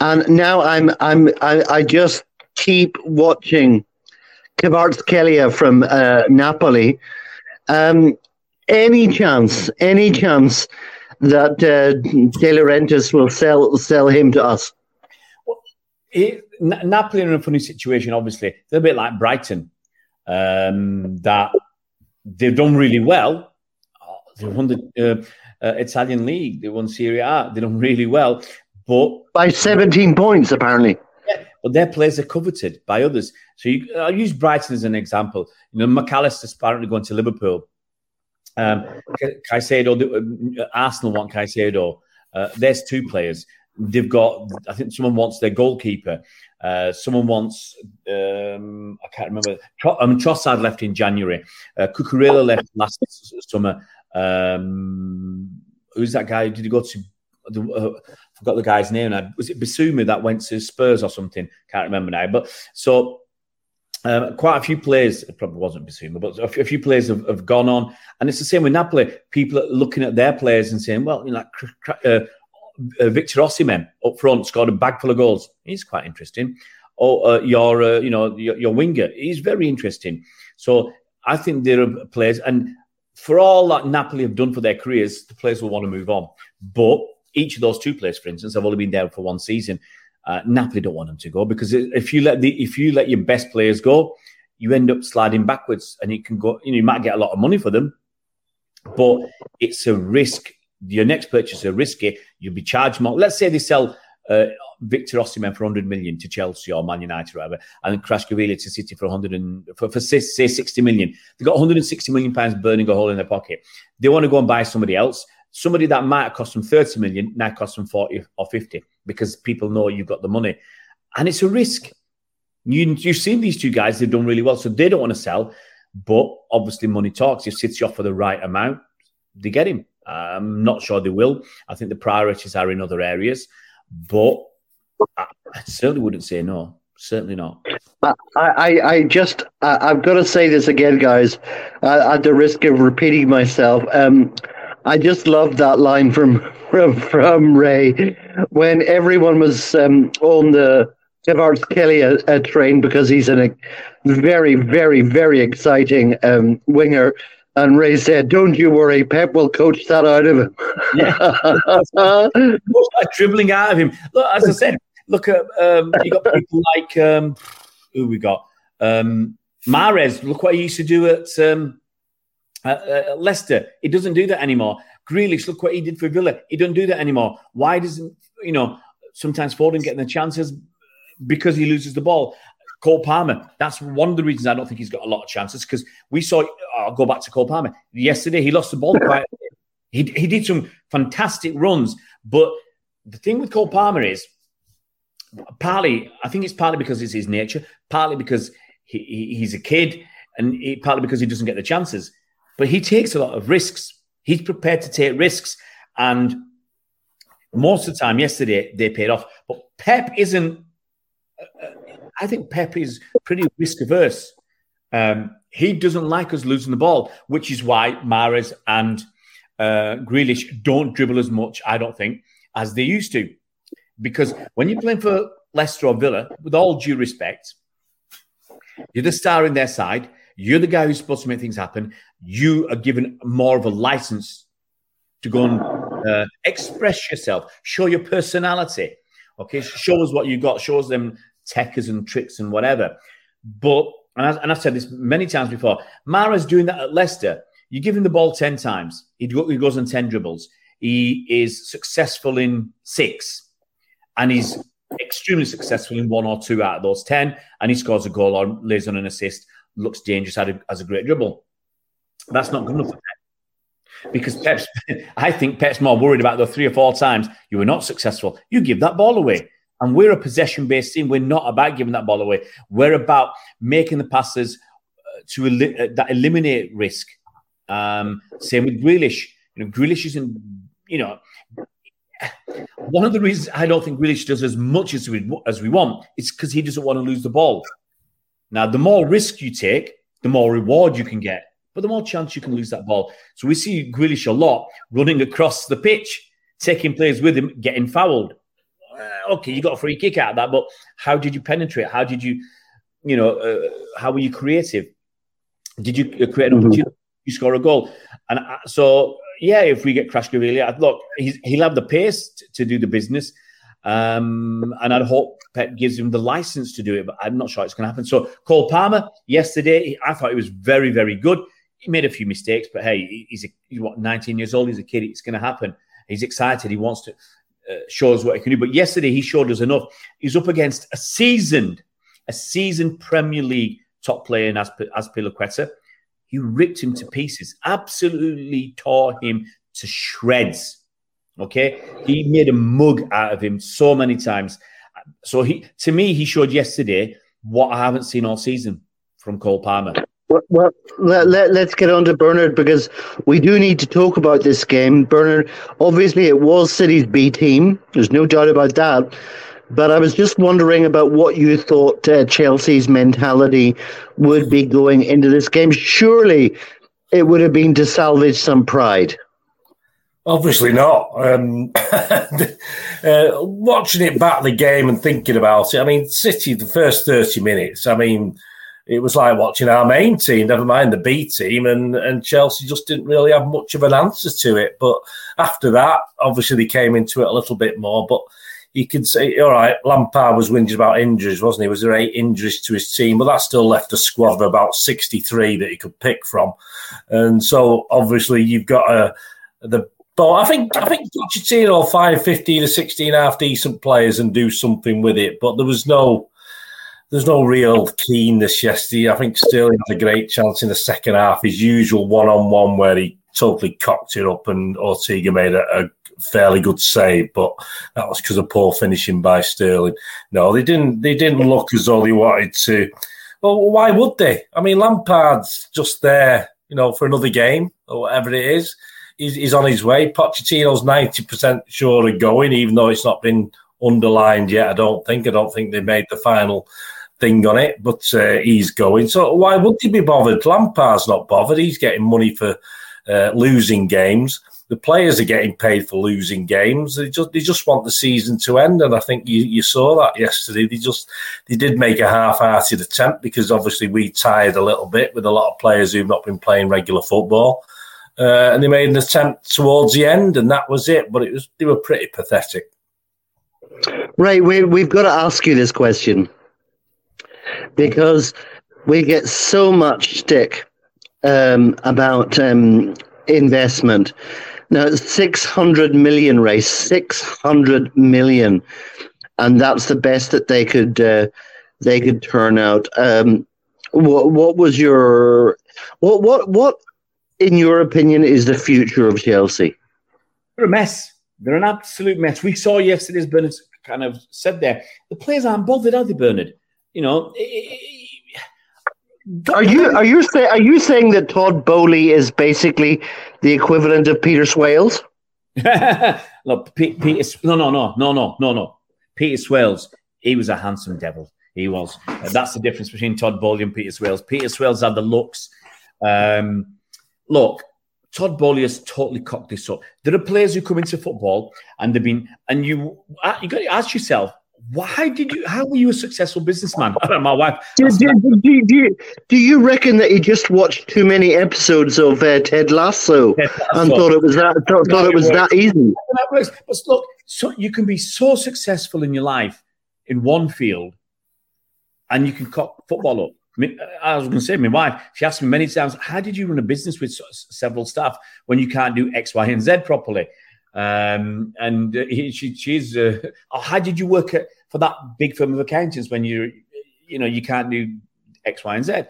Speaker 2: and now I'm I'm I, I just keep watching Kvaratskhelia from uh, Napoli. Um, any chance? Any chance? that uh, De Laurentiis will sell sell him to us?
Speaker 3: It, Napoli are in a funny situation. Obviously, they're a bit like Brighton, um, that they've done really well. They won the uh, uh, Italian league. They won Serie A. They done really well, but
Speaker 2: by seventeen points apparently.
Speaker 3: Yeah, but their players are coveted by others. So you, I'll use Brighton as an example. You know, Mac Allister's apparently going to Liverpool. Um, Caicedo, uh, Arsenal want Caicedo. Uh, there's two players. They've got, I think someone wants their goalkeeper. Uh, someone wants, um, I can't remember. I mean, Trossard left in January. Uh, Cucurella left last summer. Um, who's that guy? Did he go to? The, uh, forgot the guy's name. Was it Bissouma that went to Spurs or something? Can't remember now. But so um, quite a few players, it probably wasn't Bissouma, but a few, players have, have, gone on. And it's the same with Napoli. People are looking at their players and saying, well, you know, like, uh, uh, Victor Osimhen up front scored a bag full of goals. He's quite interesting. Or uh, your, uh, you know, your, your winger. He's very interesting. So I think there are players, and for all that Napoli have done for their careers, the players will want to move on. But each of those two players, for instance, have only been there for one season. Uh, Napoli don't want them to go because if you let the if you let your best players go, you end up sliding backwards, and it can go. You know, you might get a lot of money for them, but it's a risk. Your next purchase is risky. You'll be charged more. Let's say they sell uh, Victor Osimhen for 100 million to Chelsea or Man United or whatever, and Kvaratskhelia to City for 100 and, for, for say, say 60 million. They've got 160 million pounds burning a hole in their pocket. They want to go and buy somebody else. Somebody that might cost them 30 million now costs them 40 or 50 because people know you've got the money. And it's a risk. You, you've seen these two guys, they've done really well. So they don't want to sell. But obviously, money talks. If City offer the right amount, they get him. I'm not sure they will. I think the priorities are in other areas. But I, certainly wouldn't say no. Certainly not.
Speaker 2: I, I, I just, I, have got to say this again, guys, at the risk of repeating myself. Um, I just love that line from from from Ray when everyone was um, on the Kvaratskhelia uh, train because he's a very, very, very exciting um, winger. And Ray said, "Don't you worry, Pep will coach that out of him."
Speaker 3: yeah, dribbling out of him. Look, as I said, look at um, you got people like um, who we got um, Mahrez. Look what he used to do at, um, at, at Leicester. He doesn't do that anymore. Grealish, look what he did for Villa. He doesn't do that anymore. Why doesn't you know? Sometimes Foden getting the chances because he loses the ball. Cole Palmer, that's one of the reasons I don't think he's got a lot of chances because we saw, I'll go back to Cole Palmer. Yesterday, he lost the ball quite, he, he did some fantastic runs. But the thing with Cole Palmer is, partly, I think it's partly because it's his nature, partly because he, he, he's a kid, and he, partly because he doesn't get the chances. But he takes a lot of risks. He's prepared to take risks. And most of the time, yesterday, they paid off. But Pep isn't I think Pep is pretty risk averse. Um, he doesn't like us losing the ball, which is why Mahrez and uh, Grealish don't dribble as much, I don't think, as they used to. Because when you're playing for Leicester or Villa, with all due respect, you're the star in their side. You're the guy who's supposed to make things happen. You are given more of a license to go and uh, express yourself, show your personality. Okay, show us what you got. Show us them techers and tricks and whatever. But and, I, I've said this many times before. Mahrez doing that at Leicester. You give him the ball ten times, he, he goes on ten dribbles. He is successful in six, and he's extremely successful in one or two out of those ten. And he scores a goal or lays on an assist. Looks dangerous, has a great dribble. That's not good enough for Pep. Because Pep's, I think Pep's more worried about the three or four times you were not successful. You give that ball away. And we're a possession based team. We're not about giving that ball away. We're about making the passes uh, to el- uh, that eliminate risk. Um, same with Grealish. You know, Grealish isn't, you know, one of the reasons I don't think Grealish does as much as we as we want is because he doesn't want to lose the ball. Now, the more risk you take, the more reward you can get, but the more chance you can lose that ball. So we see Grealish a lot running across the pitch, taking players with him, getting fouled uh, okay, you got a free kick out of that, but how did you penetrate? How did you, you know, uh, how were you creative? Did you uh, create an mm-hmm. opportunity? You score a goal, and uh, so yeah, if we get Kvaratskhelia, look, he'll have the pace to, to do the business. Um, and I'd hope Pep gives him the license to do it, but I'm not sure it's going to happen. So Cole Palmer yesterday, I thought he was very, very good. He made a few mistakes, but hey, he's, a, he's what 19 years old. He's a kid. It's going to happen. He's excited. He wants to uh, us what he can do. But yesterday he showed us enough. He's up against a seasoned, a seasoned Premier League top player in Azpilicueta. He ripped him to pieces, absolutely tore him to shreds. Okay, he made a mug out of him so many times. So he, to me, he showed yesterday what I haven't seen all season from Cole Palmer.
Speaker 2: Well, let, let, us get on to Bernard because we do need to talk about this game. Bernard, obviously, it was City's B team. There's no doubt about that. But I was just wondering about what you thought uh, Chelsea's mentality would be going into this game. Surely it would have been to salvage some pride.
Speaker 4: Obviously not. Um, uh, watching it back the game and thinking about it, I mean, City, the first 30 minutes, I mean, it was like watching our main team, never mind the B team, and, and Chelsea just didn't really have much of an answer to it. But after that, obviously they came into it a little bit more. But you could say, all right, Lampard was whinging about injuries, wasn't he? Was there eight injuries to his team? But that still left a squad of about 63 that he could pick from. And so obviously you've got a, the but I think I think Pochettino will find 15 or 16 half decent players and do something with it. But there was no there's no real keenness yesterday. I think Sterling had a great chance in the second half. His usual one on one where he totally cocked it up and Ortega made a, a fairly good save, but that was because of poor finishing by Sterling. No, they didn't they didn't look as though they wanted to. Well, why would they? I mean, Lampard's just there, you know, for another game or whatever it is he's, he's on his way. Pochettino's ninety percent sure of going, even though it's not been underlined yet. I don't think. I don't think they made the final thing on it, but uh, he's going. So why would he be bothered? Lampard's not bothered. He's getting money for uh, losing games. The players are getting paid for losing games. They just they just want the season to end, and I think you, you saw that yesterday. They just they did make a half-hearted attempt because obviously we tired a little bit with a lot of players who've not been playing regular football uh, and they made an attempt towards the end, and that was it. But it was they were pretty pathetic.
Speaker 2: Right, we we've got to ask you this question because we get so much stick um, about um, investment. Now, six hundred million race, six hundred million, and that's the best that they could uh, they could turn out. Um, what what was your what what what in your opinion, is the future of Chelsea?
Speaker 3: They're a mess. They're an absolute mess. We saw yesterday, as Bernard kind of said there, the players aren't bothered, are they, Bernard? You know.
Speaker 2: Are you are you say are you saying that Todd Boehly is basically the equivalent of Peter Swales?
Speaker 3: Look, P- Peter, no, no, no, no, no, no, no. Peter Swales, he was a handsome devil. He was. Uh, that's the difference between Todd Boehly and Peter Swales. Peter Swales had the looks. Um, look, Todd Boehly has totally cocked this up. There are players who come into football and they've been, and you, uh, you got to ask yourself, why did you? How were you a successful businessman? My wife.
Speaker 2: Do, do, do, do, do you reckon that he just watched too many episodes of uh, Ted Lasso Ted and thought it was that thought, thought it was that easy?
Speaker 3: But look, so you can be so successful in your life in one field, and you can cock football up. I was going to say, my wife, she asked me many times, how did you run a business with several staff when you can't do X, Y, and Z properly? Um, and uh, she, she's, uh, oh, how did you work at, for that big firm of accountants when you, you know, you can't do X, Y, and Z? Uh,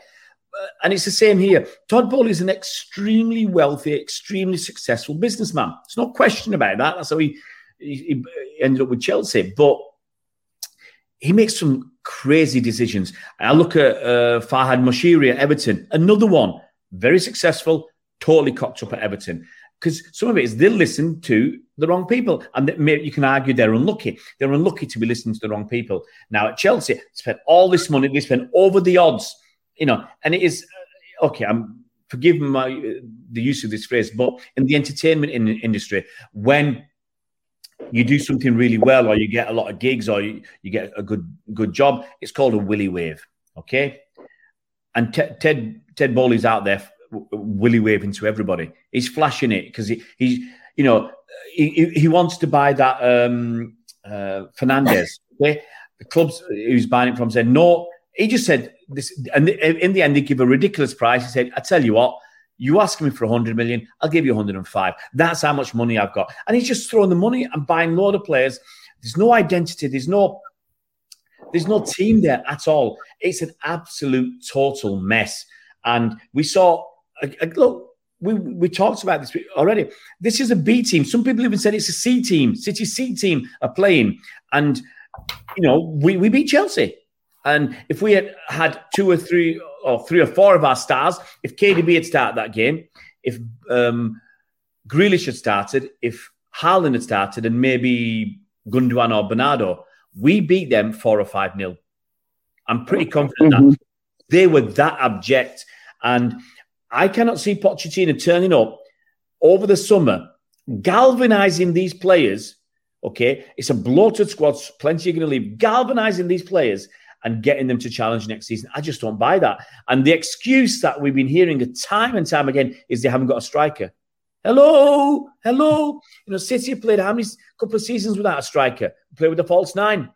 Speaker 3: and it's the same here. Todd Boehly is an extremely wealthy, extremely successful businessman. It's no question about that. That's how he, he, he ended up with Chelsea. But he makes some crazy decisions. I look at uh, Farhad Moshiri at Everton, another one, very successful, totally cocked up at Everton. Because some of it is they listen to the wrong people, and you can argue they're unlucky. They're unlucky to be listening to the wrong people. Now at Chelsea, spent all this money, they spent over the odds, you know, and it is uh, okay. I'm forgive my the use of this phrase, but in the entertainment in industry, when you do something really well or you get a lot of gigs or you, you get a good good job it's called a willy wave okay and ted ted, ted Boehly's out there willy waving to everybody he's flashing it because he, he's you know he, he wants to buy that um uh Fernández okay the clubs who's buying it from said no he just said this and in the end they give a ridiculous price he said i tell you what you ask me for 100 million, I'll give you 105. That's how much money I've got. And he's just throwing the money and buying a load of players. There's no identity. There's no there's no team there at all. It's an absolute total mess. And we saw look, we, we talked about this already. This is a B team. Some people even said it's a C team. City C team are playing. And you know, we, we beat Chelsea. And if we had had two or three or three or four of our stars, if KDB had started that game, if um, Grealish had started, if Haaland had started, and maybe Gundogan or Bernardo, we beat them four or five nil. I'm pretty confident mm-hmm. that they were that abject. And I cannot see Pochettino turning up over the summer galvanizing these players. Okay, it's a bloated squad. Plenty are going to leave. Galvanizing these players and getting them to challenge next season. I just don't buy that. And the excuse that we've been hearing time and time again is they haven't got a striker. Hello, hello. You know, City played how many couple of seasons without a striker? Play with a false nine,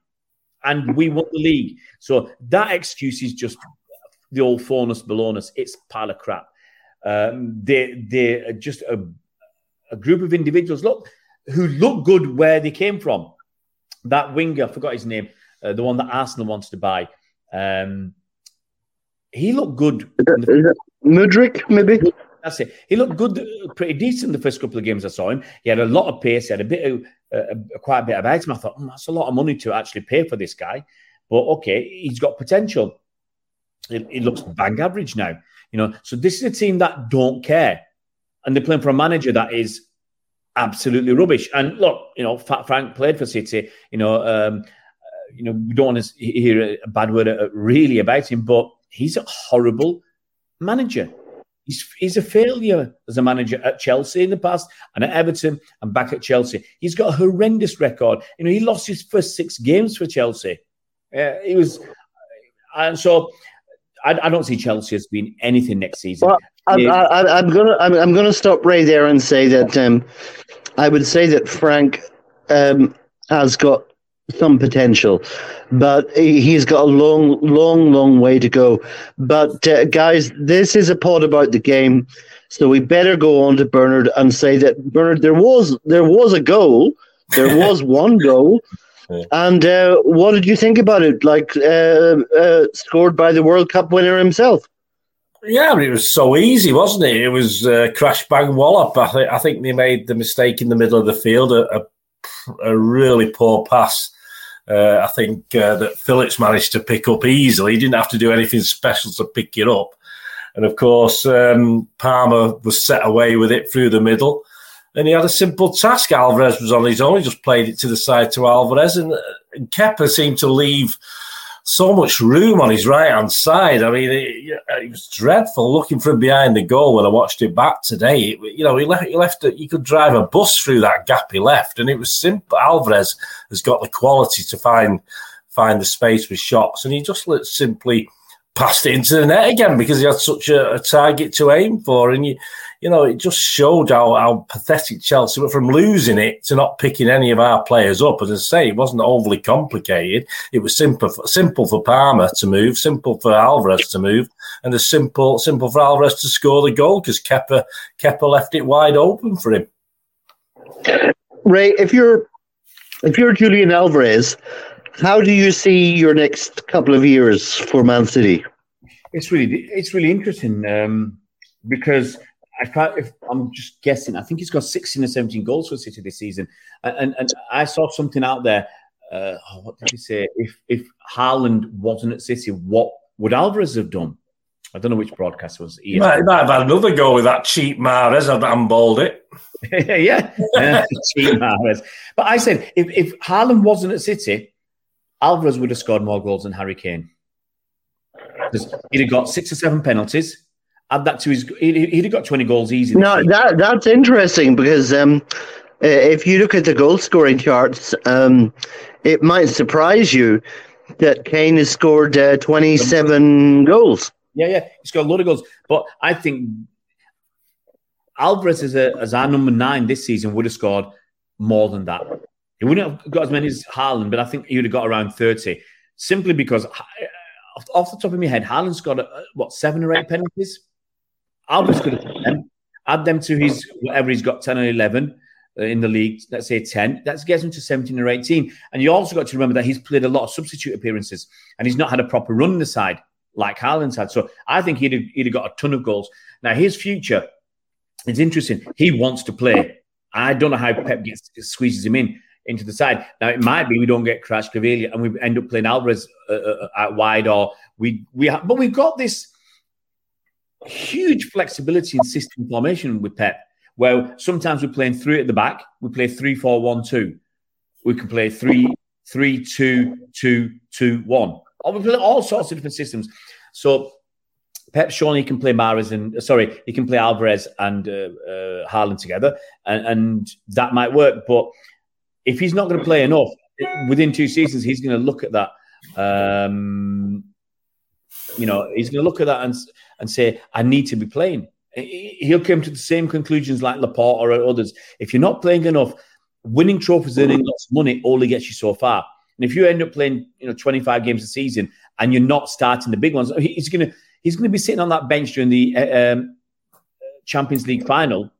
Speaker 3: and we won the league. So that excuse is just the old faunus balonus. It's pile of crap. Um, they they're just a, a group of individuals look who look good where they came from. That winger, I forgot his name, uh, the one that Arsenal wants to buy. Um, he looked good.
Speaker 2: Mudryk, maybe.
Speaker 3: That's it. He looked good, pretty decent the first couple of games I saw him. He had a lot of pace. He had a bit of, uh, quite a bit of item. I thought, mm, that's a lot of money to actually pay for this guy. But okay, he's got potential. He looks bang average now. You know, so this is a team that don't care, and they're playing for a manager that is absolutely rubbish. And look, you know, Fat Frank played for City. You know, um, uh, you know, we don't want to hear a bad word uh, really about him, but he's a horrible manager. He's, he's a failure as a manager at Chelsea in the past and at Everton and back at Chelsea. He's got a horrendous record. You know, he lost his first six games for Chelsea. Uh, he was, and so I, I, don't see Chelsea as being anything next season.
Speaker 2: Well, I'm, I, am gonna I'm, I'm, gonna stop right there and say that um, I would say that Frank um, has got some potential, but he's got a long, long, long way to go. But uh, guys, this is a pod about the game, so we better go on to Bernard and say that Bernard, there was there was a goal, there was one goal. And uh, what did you think about it? Like uh, uh, scored by the World Cup winner himself.
Speaker 4: Yeah, but it was so easy, wasn't it? It was uh, crash bang wallop. I, th- I think they made the mistake in the middle of the field, a, a, a really poor pass. Uh, I think uh, that Phillips managed to pick up easily. He didn't have to do anything special to pick it up. And of course, um, Palmer was set away with it through the middle and he had a simple task. Alvarez was on his own; he just played it to the side to Alvarez, and, and Kepa seemed to leave so much room on his right hand side. I mean, it, it, was dreadful looking from behind the goal when I watched it back today. It, you know, he left, he left, you could drive a bus through that gap he left, and it was simple. Alvarez has got the quality to find find the space with shots, and he just simply passed it into the net again because he had such a, a target to aim for, and you you know, it just showed how, how pathetic Chelsea were from losing it to not picking any of our players up. As I say, it wasn't overly complicated. It was simple, for, simple for Palmer to move, simple for Alvarez to move, and a simple, simple for Alvarez to score the goal because Kepper, Kepa left it wide open for him.
Speaker 2: Ray, if you're if you're Julian Alvarez, how do you see your next couple of years for Man City?
Speaker 3: It's really it's really interesting um, because I can't, if I'm just guessing, I think he's got 16 or 17 goals for City this season. And, and, and I saw something out there. Uh, oh, what did he say? If if Haaland wasn't at City, what would Alvarez have done? I don't know which broadcast was.
Speaker 4: He might, might have had another go with that cheap Mahrez. I've handballed it.
Speaker 3: yeah, yeah cheap Mahrez. But I said, if, if Haaland wasn't at City, Alvarez would have scored more goals than Harry Kane. Because he'd have got six or seven penalties add that to his. He'd, have got twenty goals easy.
Speaker 2: No, that that's interesting because um, if you look at the goal scoring charts, um, it might surprise you that Kane has scored uh, twenty seven goals.
Speaker 3: Yeah, yeah, he's got a lot of goals. But I think Alvarez as a as our number nine this season would have scored more than that. He wouldn't have got as many as Haaland, but I think he would have got around thirty. Simply because off the top of my head, Haaland's got a, what seven or eight penalties. Alvarez could have them, add them to his whatever he's got, 10 or 11 uh, in the league, let's say 10. That gets him to 17 or 18. And you also got to remember that he's played a lot of substitute appearances and he's not had a proper run in the side like Haaland's had. So I think he'd have, he'd have got a ton of goals. Now, his future is interesting. He wants to play. I don't know how Pep gets squeezes him in into the side. Now it might be we don't get Crash Kvaratskhelia and we end up playing Alvarez uh, uh, uh wide, or we we have, but we've got this huge flexibility in system formation with Pep, where sometimes we're playing three at the back, we play three, four, one, two. We can play three, three, two, two, two, one. Or we play all sorts of different systems. So Pep's shown he can play Mahrez and sorry, he can play Alvarez and uh, uh, Haaland together, and, and that might work. But if he's not going to play enough within two seasons, he's going to look at that. Um, you know, he's going to look at that and and say, "I need to be playing." He'll come to the same conclusions like Laporte or others. If you're not playing enough, winning trophies, and earning lots of money, only gets you so far. And if you end up playing, you know, 25 games a season and you're not starting the big ones, he's to he's to be sitting on that bench during the uh, um, Champions League final,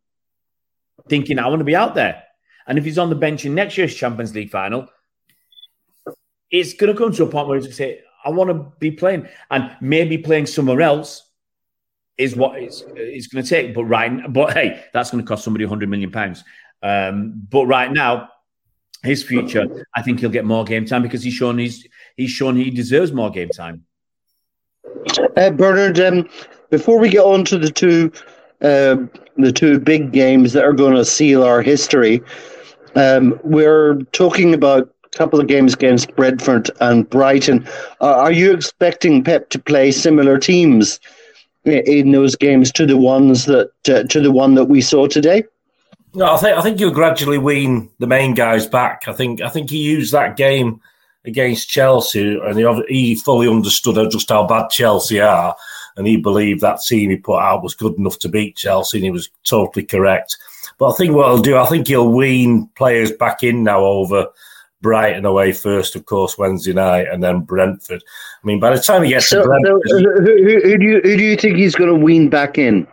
Speaker 3: thinking, "I want to be out there." And if he's on the bench in next year's Champions League final, it's to come to a point where he's to say, "I want to be playing," and maybe playing somewhere else is what it's, it's going to take. But right, but hey, that's going to cost somebody 100 million pounds. Um, but right now, his future, I think he'll get more game time because he's shown he's he's shown he deserves more game time.
Speaker 2: Uh, Bernard, um, before we get on to the two uh, the two big games that are going to seal our history, um, we're talking about a couple of games against Brentford and Brighton. Uh, are you expecting Pep to play similar teams in those games to the ones that uh, to the one that we saw today?
Speaker 4: No, I think I think you'll gradually wean the main guys back. I think I think he used that game against Chelsea, and he, he fully understood just how bad Chelsea are, and he believed that team he put out was good enough to beat Chelsea, and he was totally correct. But I think what he'll do, I think he'll wean players back in now over Brighton away first, of course, Wednesday night, and then Brentford. I mean, by the time he gets so, to Brentford,
Speaker 2: so who, who, who, do you who do you think he's going to wean back in?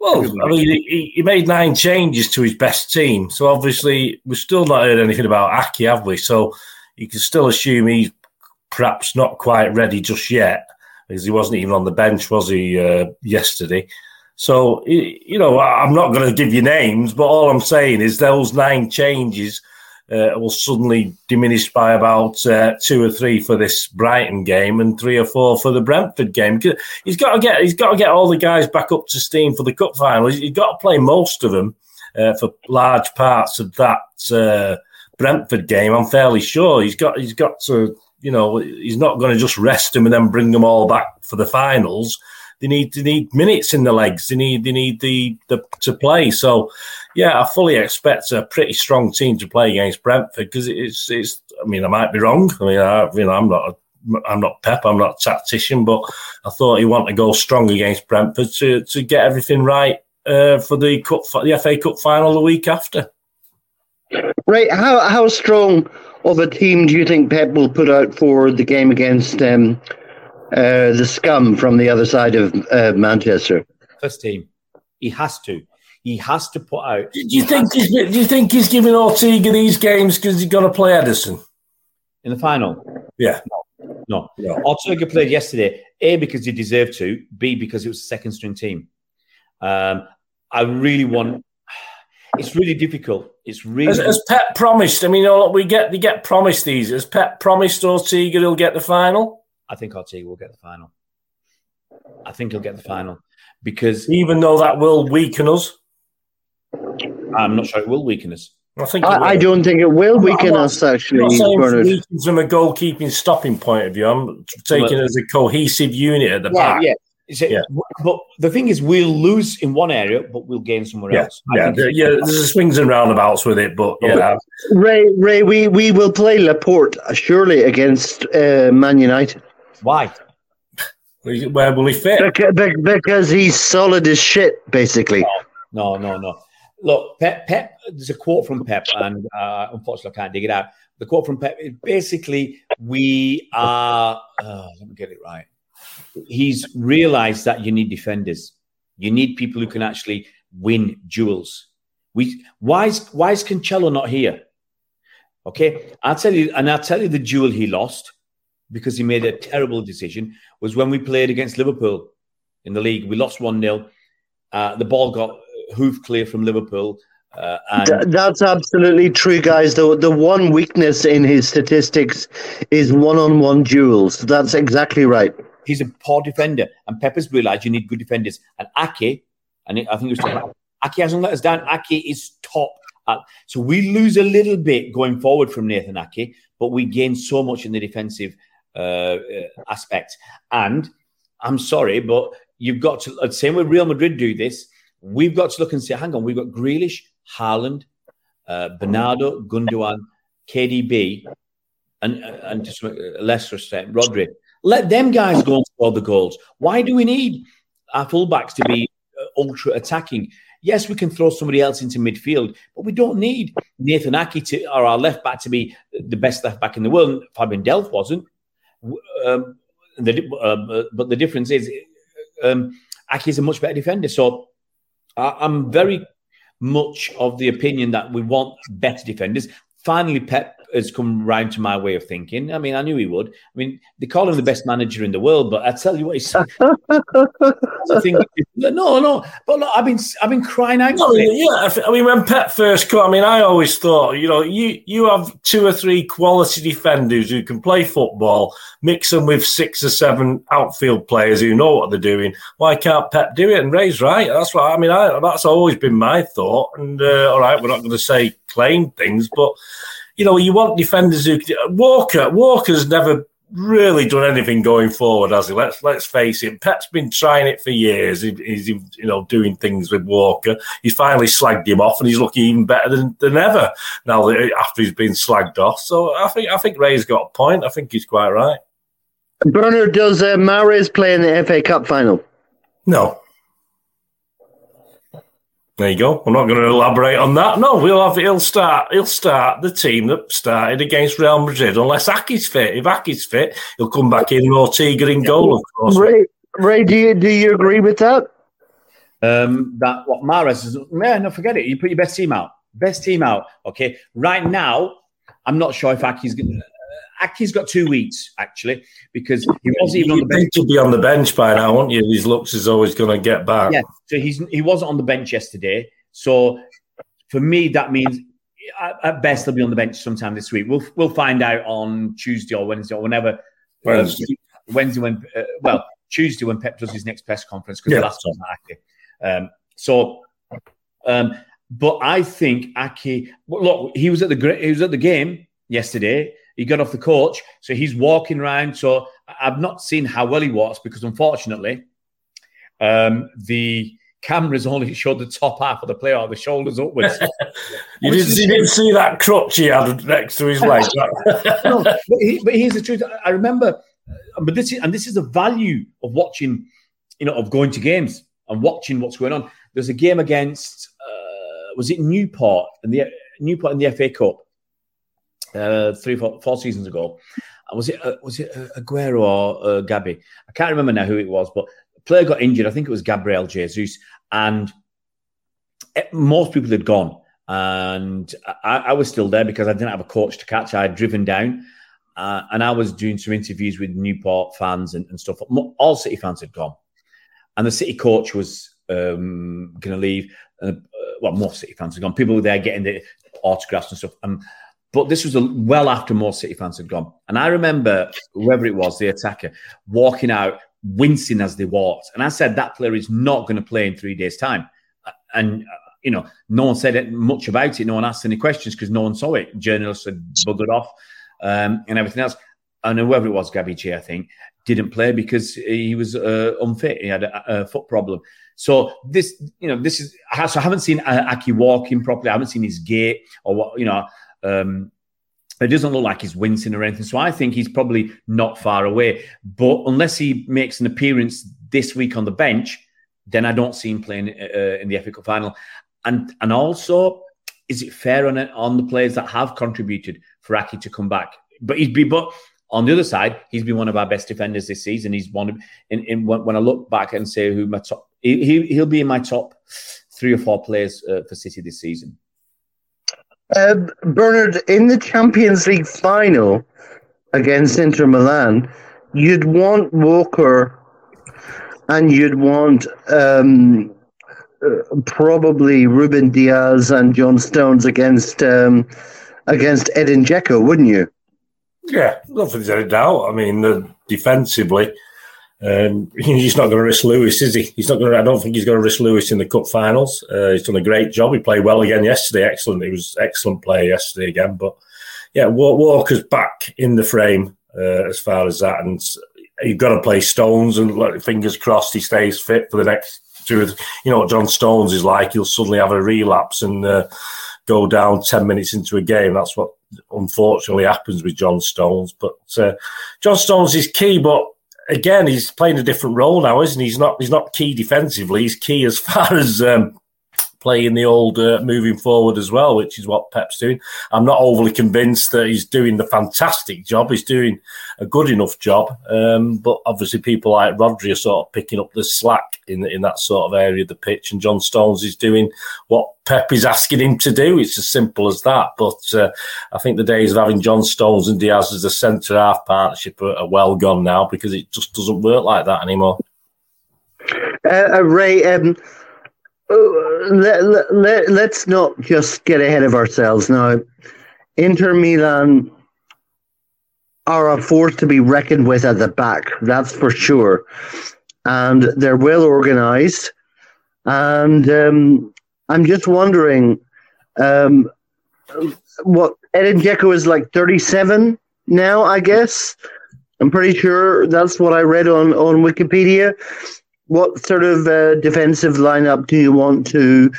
Speaker 4: Well, I mean, he, he, made nine changes to his best team, so obviously we've still not heard anything about Ake, have we? So you can still assume he's perhaps not quite ready just yet, because he wasn't even on the bench, was he, uh, yesterday? So, you know, I'm not going to give you names, but all I'm saying is those nine changes uh, will suddenly diminish by about uh, two or three for this Brighton game and three or four for the Brentford game. He's got to get he's got to get all the guys back up to steam for the cup final. He's got to play most of them uh, for large parts of that uh, Brentford game. I'm fairly sure he's got he's got to you know he's not going to just rest them and then bring them all back for the finals. They need they need minutes in the legs. They need they need the, the to play. So yeah, I fully expect a pretty strong team to play against Brentford because it's it's. I mean, I might be wrong. I mean, I, you know, I'm not. A, I'm not Pep. I'm not a tactician, but I thought he wanted to go strong against Brentford to to get everything right uh, for the cup, the FA Cup final the week after.
Speaker 2: Right. How how strong of a team do you think Pep will put out for the game against um, uh, the scum from the other side of uh, Manchester?
Speaker 3: First team. He has to. He has to put out.
Speaker 4: Do you think he's, do you think he's giving Ortega these games because he's going to play Ederson
Speaker 3: in the final?
Speaker 4: Yeah.
Speaker 3: No. no. no. Ortega played yesterday. A because he deserved to. B because it was a second string team. Um, I really want it's really difficult. It's really
Speaker 4: as, as Pep promised. I mean, we get we get promised these. As Pep promised, Ortega he'll get the final.
Speaker 3: I think Ortega will get the final. I think he'll get the final because
Speaker 4: even though that will weaken us,
Speaker 3: I'm not sure it will weaken us.
Speaker 2: I think I, I, don't think it will weaken not, us. Actually, I'm not
Speaker 4: saying from a goalkeeping stopping point of view. I'm taking it as a cohesive unit at the
Speaker 3: yeah,
Speaker 4: back.
Speaker 3: Yeah, it, yeah. But the thing is, we'll lose in one area, but we'll gain somewhere
Speaker 4: yeah,
Speaker 3: else.
Speaker 4: I yeah, yeah. There's swings and roundabouts with it, but yeah.
Speaker 2: Ray, Ray, we, we will play Laporte uh, surely against uh, Man United.
Speaker 3: Why?
Speaker 4: Where will he fit?
Speaker 2: Because, because he's solid as shit, basically.
Speaker 3: No, no, no. no. Look, Pep, Pep. There's a quote from Pep, and uh, unfortunately, I can't dig it out. The quote from Pep is basically, "We are." Uh, let me get it right he's realized that you need defenders. You need people who can actually win duels. We why is why is Cancelo not here? Okay, I'll tell you, and I'll tell you the duel he lost because he made a terrible decision was when we played against Liverpool in the league. We lost 1 0. Uh, the ball got hoof clear from Liverpool. Uh,
Speaker 2: and that's absolutely true, guys. The the one weakness in his statistics is one on one duels. That's exactly right.
Speaker 3: He's a poor defender, and Pepper's realised you need good defenders. And Ake, and I think it was Ake hasn't let us down. Ake is top. At, so we lose a little bit going forward from Nathan Ake, but we gain so much in the defensive uh, uh, aspect. And I'm sorry, but you've got to, uh, same with Real Madrid do this. We've got to look and say, hang on, we've got Grealish, Haaland, uh, Bernardo, Gundogan, KDB, and, and to some uh, lesser extent, Rodri. Let them guys go and score the goals. Why do we need our fullbacks to be uh, ultra attacking? Yes, we can throw somebody else into midfield, but we don't need Nathan Ake to, or our left back to be the best left back in the world. Fabian Delph wasn't. Um, the, uh, but the difference is um, Aki is a much better defender. So I'm very much of the opinion that we want better defenders. Finally, Pep has come round to my way of thinking. I mean, I knew he would. I mean, they call him the best manager in the world, but I tell you what, he's. I think, no, no, but look, I've been, I've been crying out.
Speaker 4: No, yeah, I mean, when Pep first came, I mean, I always thought, you know, you you have two or three quality defenders who can play football, mix them with six or seven outfield players who know what they're doing. Why can't Pep do it? And Ray's right. That's what I mean. I, that's always been my thought. And uh, all right, we're not going to say claim things, but you know, you want defenders who Walker. Walker's never really done anything going forward, has he? Let's let's face it. Pep's been trying it for years. He, he's you know doing things with Walker. He's finally slagged him off, and he's looking even better than, than ever now that after he's been slagged off. So I think I think Ray's got a point. I think he's quite right.
Speaker 2: Bernard, does uh, Mahrez play in the FA Cup final?
Speaker 4: No. There you go. I'm not going to elaborate on that. No, we'll have. He'll start. He'll start the team that started against Real Madrid, unless Ake's fit. If Ake's fit, he'll come back in Ortega in goal. Of course.
Speaker 2: Ray, Ray, do you do you agree with that?
Speaker 3: Um, that what Mahrez is. Man, no, forget it. You put your best team out. Best team out. Okay. Right now, I'm not sure if Ake's going. Ake's got two weeks actually because he wasn't even on the bench.
Speaker 4: he'd be on the bench by now, wouldn't you? His looks is always going to get back.
Speaker 3: Yeah, so he's he wasn't on the bench yesterday. So for me, that means at, best he'll be on the bench sometime this week. We'll we'll find out on Tuesday or Wednesday or whenever.
Speaker 4: Wednesday.
Speaker 3: Uh, Wednesday when uh, well Tuesday when Pep does his next press conference because
Speaker 4: Yeah.
Speaker 3: the last one's not active. Um, so, um, but I think Ake. Look, he was at the he was at the game yesterday. He got off the coach, so he's walking around. So I- I've not seen how well he walks because unfortunately, um, the cameras only showed the top half of the player, the shoulders upwards.
Speaker 4: You didn't, you didn't see that crutch he had next to his leg.
Speaker 3: no, but, he, but here's the truth. I remember, uh, but this is, and this is the value of watching, you know, of going to games and watching what's going on. There's a game against, uh, was it Newport and the Newport in the FA Cup, uh, three, four, four seasons ago. Was it uh, was it uh, Aguero or uh, Gabby? I can't remember now who it was, but the player got injured. I think it was Gabriel Jesus, and eh, most people had gone. And I, I was still there because I didn't have a coach to catch. I had driven down, uh, and I was doing some interviews with Newport fans and, and stuff. All City fans had gone, and the City coach was um, going to leave. Uh, well, most City fans had gone. People were there getting the autographs and stuff. Um, but this was a, well after most City fans had gone, and I remember whoever it was, the attacker, walking out, wincing as they walked. And I said that player is not going to play in three days' time. And uh, you know, no one said much about it. No one asked any questions because no one saw it. Journalists had buggered off um, and everything else. And whoever it was, Gabby Che, I think, didn't play because he was uh, unfit. He had a, a foot problem. So this, you know, this is. So I haven't seen uh, Ake walking properly. I haven't seen his gait or what. You know, um, it doesn't look like he's wincing or anything. So I think he's probably not far away. But unless he makes an appearance this week on the bench, then I don't see him playing uh, in the FA Cup final. And and also, is it fair on it on the players that have contributed for Ake to come back? But he's be but on the other side, he's been one of our best defenders this season. He's one of in, in when, I look back and say who my top, he he'll be in my top three or four players uh, for City this season.
Speaker 2: Uh, Bernard, in the Champions League final against Inter Milan, you'd want Walker and you'd want um, uh, probably Ruben Dias and John Stones against um, against Edin Dzeko, wouldn't you?
Speaker 4: Yeah, nothing's any doubt. I mean, defensively, um, he's not going to risk Lewis, is he? He's not going. I don't think he's going to risk Lewis in the cup finals. Uh, he's done a great job. He played well again yesterday. Excellent. He was excellent player yesterday again. But yeah, Walker's back in the frame uh, as far as that, and you've got to play Stones, and like, fingers crossed he stays fit for the next two. You know what John Stones is like; he'll suddenly have a relapse and uh, go down ten minutes into a game. That's what unfortunately happens with John Stones. But uh, John Stones is key, but again, he's playing a different role now, isn't he? He's not. He's not key defensively. He's key as far as um, playing the old uh, moving forward as well, which is what Pep's doing. I'm not overly convinced that he's doing the fantastic job. He's doing a good enough job, um, but obviously people like Rodri are sort of picking up the slack in in that sort of area of the pitch, and John Stones is doing what Pep is asking him to do. It's as simple as that. But uh, I think the days of having John Stones and Dias as a centre half partnership are, are, well gone now because it just doesn't work like that anymore.
Speaker 2: Uh, uh Ray, um, let, let, let, let's not just get ahead of ourselves now. Inter Milan are a force to be reckoned with at the back, that's for sure. And they're well organized. And um, I'm just wondering um, what Edin Dzeko is like 37 now, I guess. I'm pretty sure that's what I read on, on Wikipedia what sort of uh, defensive lineup do you want to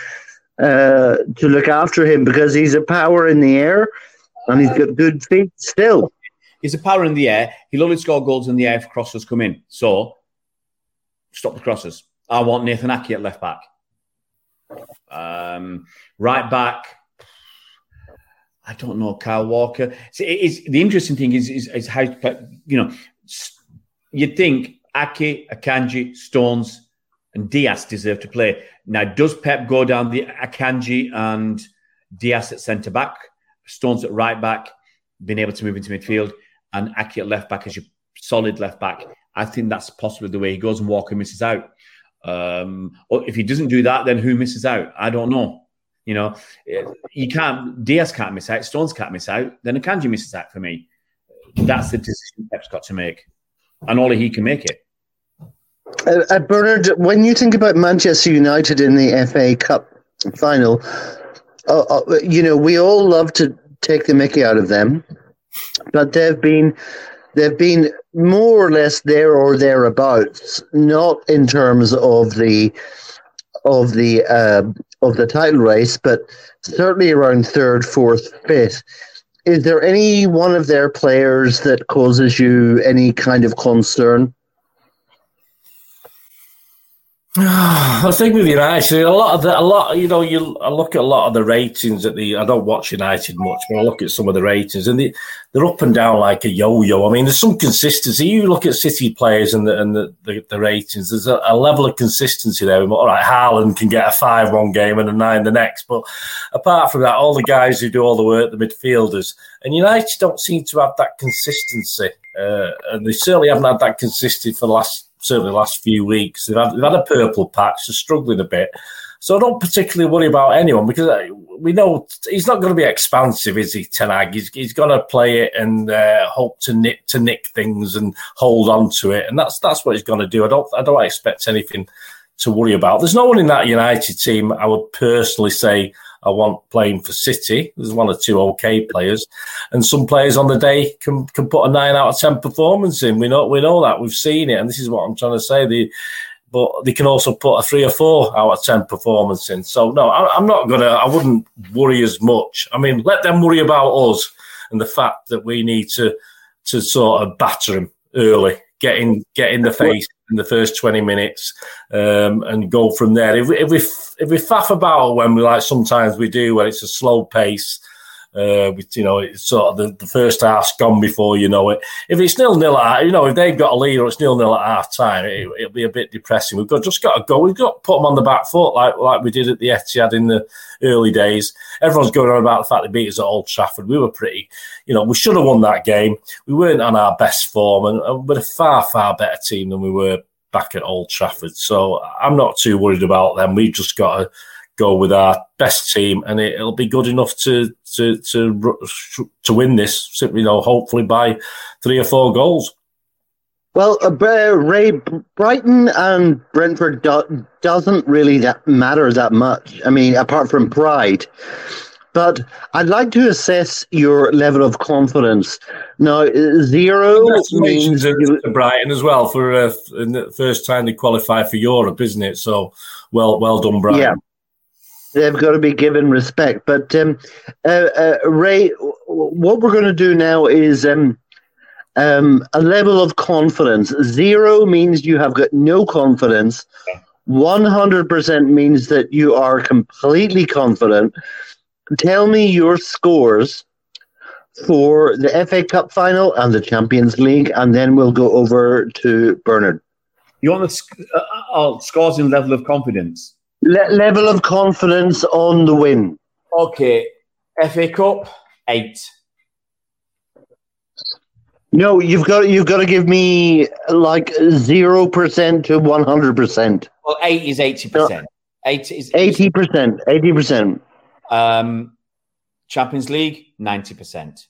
Speaker 2: uh, to look after him? Because he's a power in the air and he's got good feet still.
Speaker 3: He's a power in the air. He'll only score goals in the air if crosses come in. So stop the crosses. I want Nathan Aké at left back. Um, right back. I don't know, Kyle Walker. It is, the interesting thing is, is, is how, you know, you'd think Ake, Akanji, Stones, and Dias deserve to play. Now, does Pep go down the Akanji and Dias at centre back, Stones at right back, being able to move into midfield, and Ake at left back as your solid left back? I think that's possibly the way he goes, and Walker misses out. Um, or if he doesn't do that, then who misses out? I don't know. You know, you can't. Dias can't miss out. Stones can't miss out. Then Akanji misses out for me. That's the decision Pep's got to make and only he can make it.
Speaker 2: Uh, uh, Bernard, when you think about Manchester United in the FA Cup final, uh, uh, you know we all love to take the Mickey out of them, but they've been they've been more or less there or thereabouts, not in terms of the of the uh, of the title race, but certainly around third, fourth, fifth is there any one of their players that causes you any kind of concern?
Speaker 4: I think with United, a lot of the, a lot, you know, you I look at a lot of the ratings at the. I don't watch United much, but I look at some of the ratings, and they, they're up and down like a yo-yo. I mean, there's some consistency. You look at City players and the and the, the, the ratings. There's a, a, level of consistency there. All right, Haaland can get a five one game and a nine the next, but apart from that, all the guys who do all the work, the midfielders, and United don't seem to have that consistency, uh, and they certainly haven't had that consistency for the last certainly the last few weeks. They've had, they've had a purple patch, they're struggling a bit. So I don't particularly worry about anyone because uh, we know he's not going to be expansive, is he, Ten Hag? He's, he's going to play it and uh, hope to nick to nick things and hold on to it, and that's that's what he's going to do. I don't I don't expect anything to worry about. There's no one in that United team I would personally say I want playing for City. There's one or two okay players, and some players on the day can can put a nine out of ten performance in. We know we know that we've seen it, and this is what I'm trying to say. The but they can also put a three or four out of ten performance in. So no, I, I'm not gonna. I wouldn't worry as much. I mean, let them worry about us and the fact that we need to to sort of batter them early, get in get in the face in the first 20 minutes um, and go from there. If we, if we if we faff about when we like sometimes we do, where it's a slow pace, uh, with, you know, it's sort of the, the first half's gone before you know it. If it's nil nil at, you know, if they've got a lead or it's nil nil at half time, it, will be a bit depressing. We've got just got to go. We've got to put them on the back foot like like we did at the Etihad in the early days. Everyone's going on about the fact they beat us at Old Trafford. We were pretty, you know, we should have won that game. We weren't on our best form, and, and we're a far far better team than we were back at Old Trafford. So I'm not too worried about them. We've just got to go with our best team, and it, will be good enough to to to to win this. Simply, you know, hopefully by three or four goals.
Speaker 2: Well, uh, Ray Brighton and Brentford do- doesn't really that matter that much. I mean, apart from pride, but I'd like to assess your level of confidence. Now, zero means
Speaker 4: Congratulations to to Brighton as well for uh, in the first time they qualify for Europe, isn't it? So well, well done, Brighton.
Speaker 2: Yeah. They've got to be given respect. But um, uh, uh, Ray, what we're going to do now is um, um, a level of confidence. Zero means you have got no confidence. 100% means that you are completely confident. Tell me your scores for the FA Cup final and the Champions League, and then we'll go over to Bernard.
Speaker 3: You want the sc- uh, oh, scores in level of confidence?
Speaker 2: Le- level of confidence on the win.
Speaker 3: Okay, FA Cup eight.
Speaker 2: No, you've got you've got to give me like zero percent to one hundred percent.
Speaker 3: Well, eight is eighty percent. Eight is
Speaker 2: Eighty percent. Eighty percent.
Speaker 3: Um, Champions League ninety percent.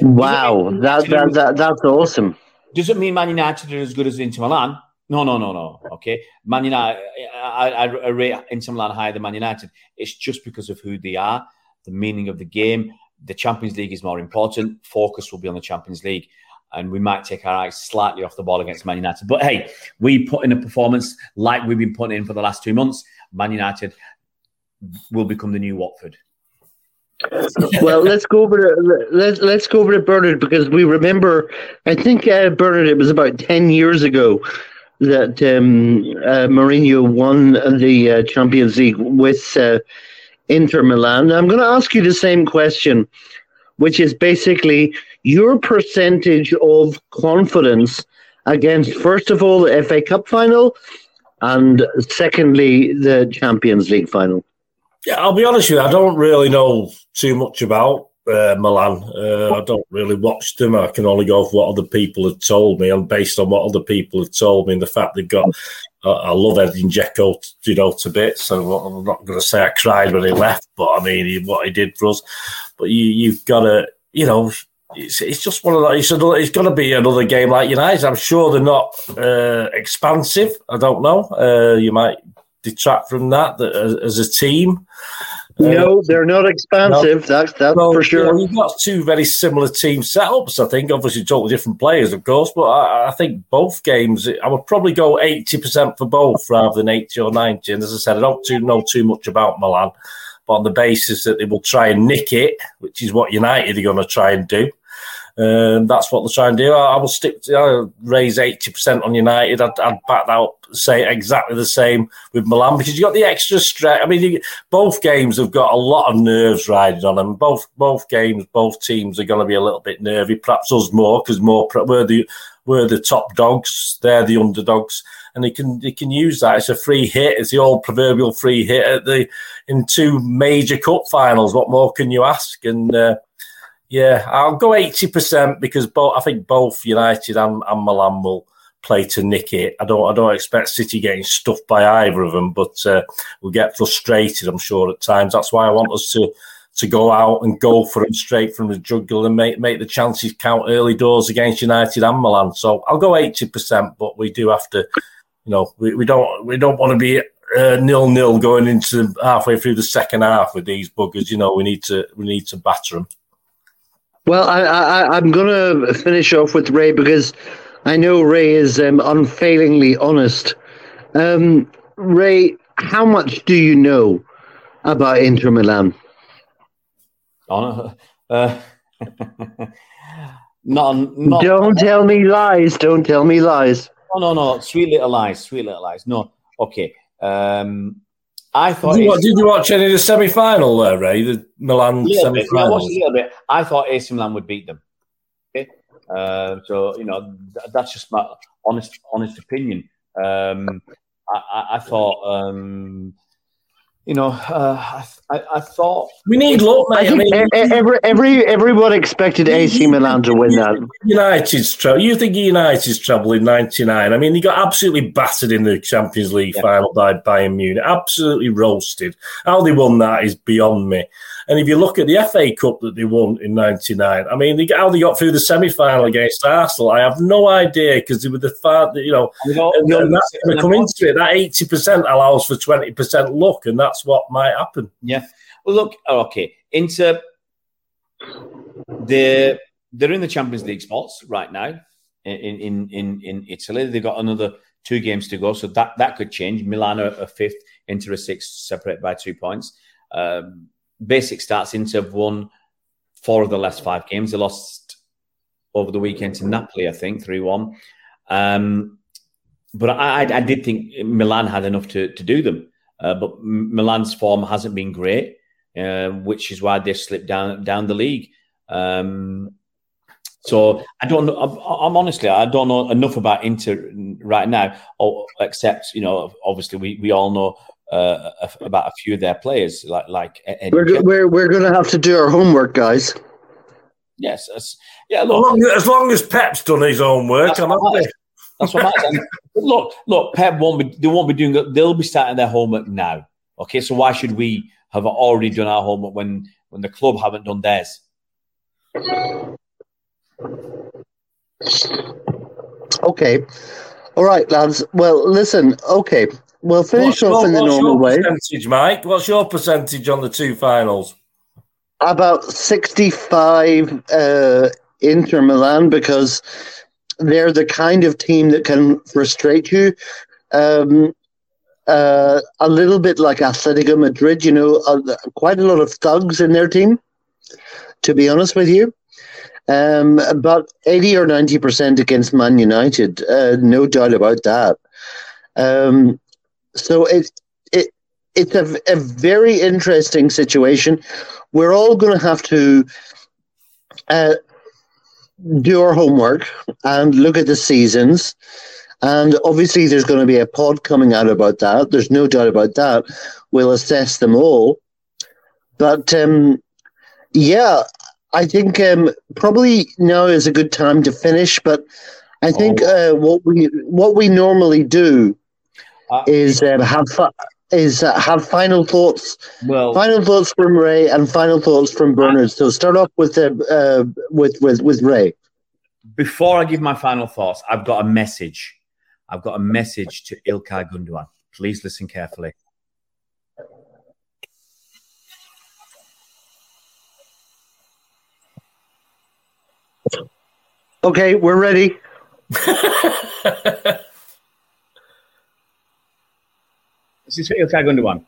Speaker 2: Wow, that, that that that's awesome.
Speaker 3: Doesn't mean Man United are as good as Inter Milan. No, no, no, no. Okay, Man United. I, I, I rate Inter Milan higher than Man United. It's just because of who they are, the meaning of the game. The Champions League is more important. Focus will be on the Champions League, and we might take our eyes slightly off the ball against Man United. But hey, we put in a performance like we've been putting in for the last two months. Man United will become the new Watford.
Speaker 2: Well, let's go over to let's let's go over to Bernard because we remember. I think uh, Bernard. It was about ten years ago that um, uh, Mourinho won the uh, Champions League with uh, Inter Milan. I'm going to ask you the same question, which is basically your percentage of confidence against, first of all, the FA Cup final, and secondly, the Champions League final.
Speaker 4: Yeah, I'll be honest with you. I don't really know too much about uh, Milan. Uh, I don't really watch them. I can only go off what other people have told me, and based on what other people have told me, and the fact they've got. Uh, I love Edin Dzeko, you know, to bits. So I'm not going to say I cried when he left, but I mean he, what he did for us. But you, you've got to, you know, it's, it's just one of those. It's, it's going to be another game like United. I'm sure they're not uh, expansive. I don't know. Uh, you might detract from that, that as, as a team.
Speaker 2: No, um, they're not expansive. That's that's
Speaker 4: Well,
Speaker 2: for
Speaker 4: you know,
Speaker 2: sure.
Speaker 4: you've got two very similar team setups, I think. Obviously, totally different players, of course, but I, I think both games, I would probably go 80% for both rather than 80 or 90. And as I said, I don't too, know too much about Milan, but on the basis that they will try and nick it, which is what United are going to try and do. Um, that's what they're trying to do. I, I will stick to I'll raise 80% on United. I'd, I'd back that up, say exactly the same with Milan because you got the extra stretch. I mean, you, both games have got a lot of nerves riding on them. Both both games, both teams are going to be a little bit nervy. Perhaps us more because more we're the we're the top dogs. They're the underdogs, and they can they can use that. It's a free hit. It's the old proverbial free hit at the in two major cup finals. What more can you ask? And uh, yeah, I'll go eighty percent because both I think both United and, and Milan will play to nick it. I don't I don't expect City getting stuffed by either of them, but uh, we'll get frustrated. I'm sure at times. That's why I want us to to go out and go for it straight from the jugular and make make the chances count early doors against United and Milan. So I'll go eighty percent, but we do have to, you know, we, we don't we don't want to be uh, nil nil going into halfway through the second half with these buggers. You know, we need to we need to batter them.
Speaker 2: Well, I, I, I'm going to finish off with Ray because I know Ray is um, unfailingly honest. Um, Ray, how much do you know about Inter Milan?
Speaker 3: Oh, uh, not, not,
Speaker 2: Don't tell me lies. Don't tell me lies.
Speaker 3: No, no, no. Sweet little lies. Sweet little lies. No. Okay. Um, I thought.
Speaker 4: Did you,
Speaker 3: AC
Speaker 4: watch, did you watch any of the semi final there, Ray? The Milan semi.
Speaker 3: Yeah, I watched
Speaker 4: final.
Speaker 3: a little bit. I thought AC Milan would beat them. Okay. Uh, so you know th- that's just my honest, honest opinion. Um, I, I, I thought. Um, you know, uh, I, I, I thought
Speaker 4: We need luck,
Speaker 2: I
Speaker 4: mate. I,
Speaker 2: think
Speaker 4: mean,
Speaker 2: e- e- every, every, everyone expected AC Milan to win that.
Speaker 4: United's trouble. You think United's trouble in '99? I mean, he got absolutely battered in the Champions League
Speaker 3: Yeah.
Speaker 4: final by Bayern Munich. Absolutely roasted. How they won that is beyond me. And if you look at the FA Cup that they won in '99, I mean, they, how they got through the semi-final against Arsenal, I have no idea because they were the you know,
Speaker 3: you know,
Speaker 4: and, and that's going to come into it. That eighty percent allows for twenty percent luck, and that's what might happen.
Speaker 3: Yeah. Well, look, okay, Inter, they're they're in the Champions League spots right now in in in in Italy. They've got another two games to go, so that that could change. Milan are a fifth, Inter a sixth, separated by two points. Um, basic stats: Inter have won four of the last five games. They lost over the weekend to Napoli, I think, three one. Um, but I, I, did think Milan had enough to to do them. Uh, but Milan's form hasn't been great, uh, which is why they've slipped down down the league. Um, so I don't know. I'm, I'm, honestly, I don't know enough about Inter right now, except you know, obviously we, we all know uh, about a few of their players, like like
Speaker 2: Eddie we're we're we're going to have to do our homework, guys.
Speaker 3: Yes, yeah. Look,
Speaker 4: as long, as long as Pep's done his own work, I'm happy.
Speaker 3: That's what I'm look, look, Pep won't be. They won't be doing. They'll be starting their homework now. Okay, so why should we have already done our homework when when the club haven't done theirs?
Speaker 2: Okay. All right, lads. Well, listen. Okay, we'll finish off in the normal way.
Speaker 4: Percentage, Mike. What's your percentage on the two finals?
Speaker 2: About sixty-five uh, Inter Milan because they're the kind of team that can frustrate you. Um, uh, a little bit like Atletico Madrid, you know, uh, quite a lot of thugs in their team. To be honest with you, um, about 80 or 90% against Man United, uh, no doubt about that. Um, so it, it, it's a, a very interesting situation. We're all going to have to uh, do our homework and look at the seasons. And obviously, there's going to be a pod coming out about that. There's no doubt about that. We'll assess them all. But um, yeah, I think um, probably now is a good time to finish, but I think oh. uh, what we what we normally do uh, is um, have is uh, have final thoughts. Well, final thoughts from Ray and final thoughts from Bernard. So start off with uh, uh, with with with Ray.
Speaker 3: Before I give my final thoughts, I've got a message. I've got a message to Ilkay Gundogan. Please listen carefully.
Speaker 2: Okay, we're ready.
Speaker 3: this is Ilkay Gundogan.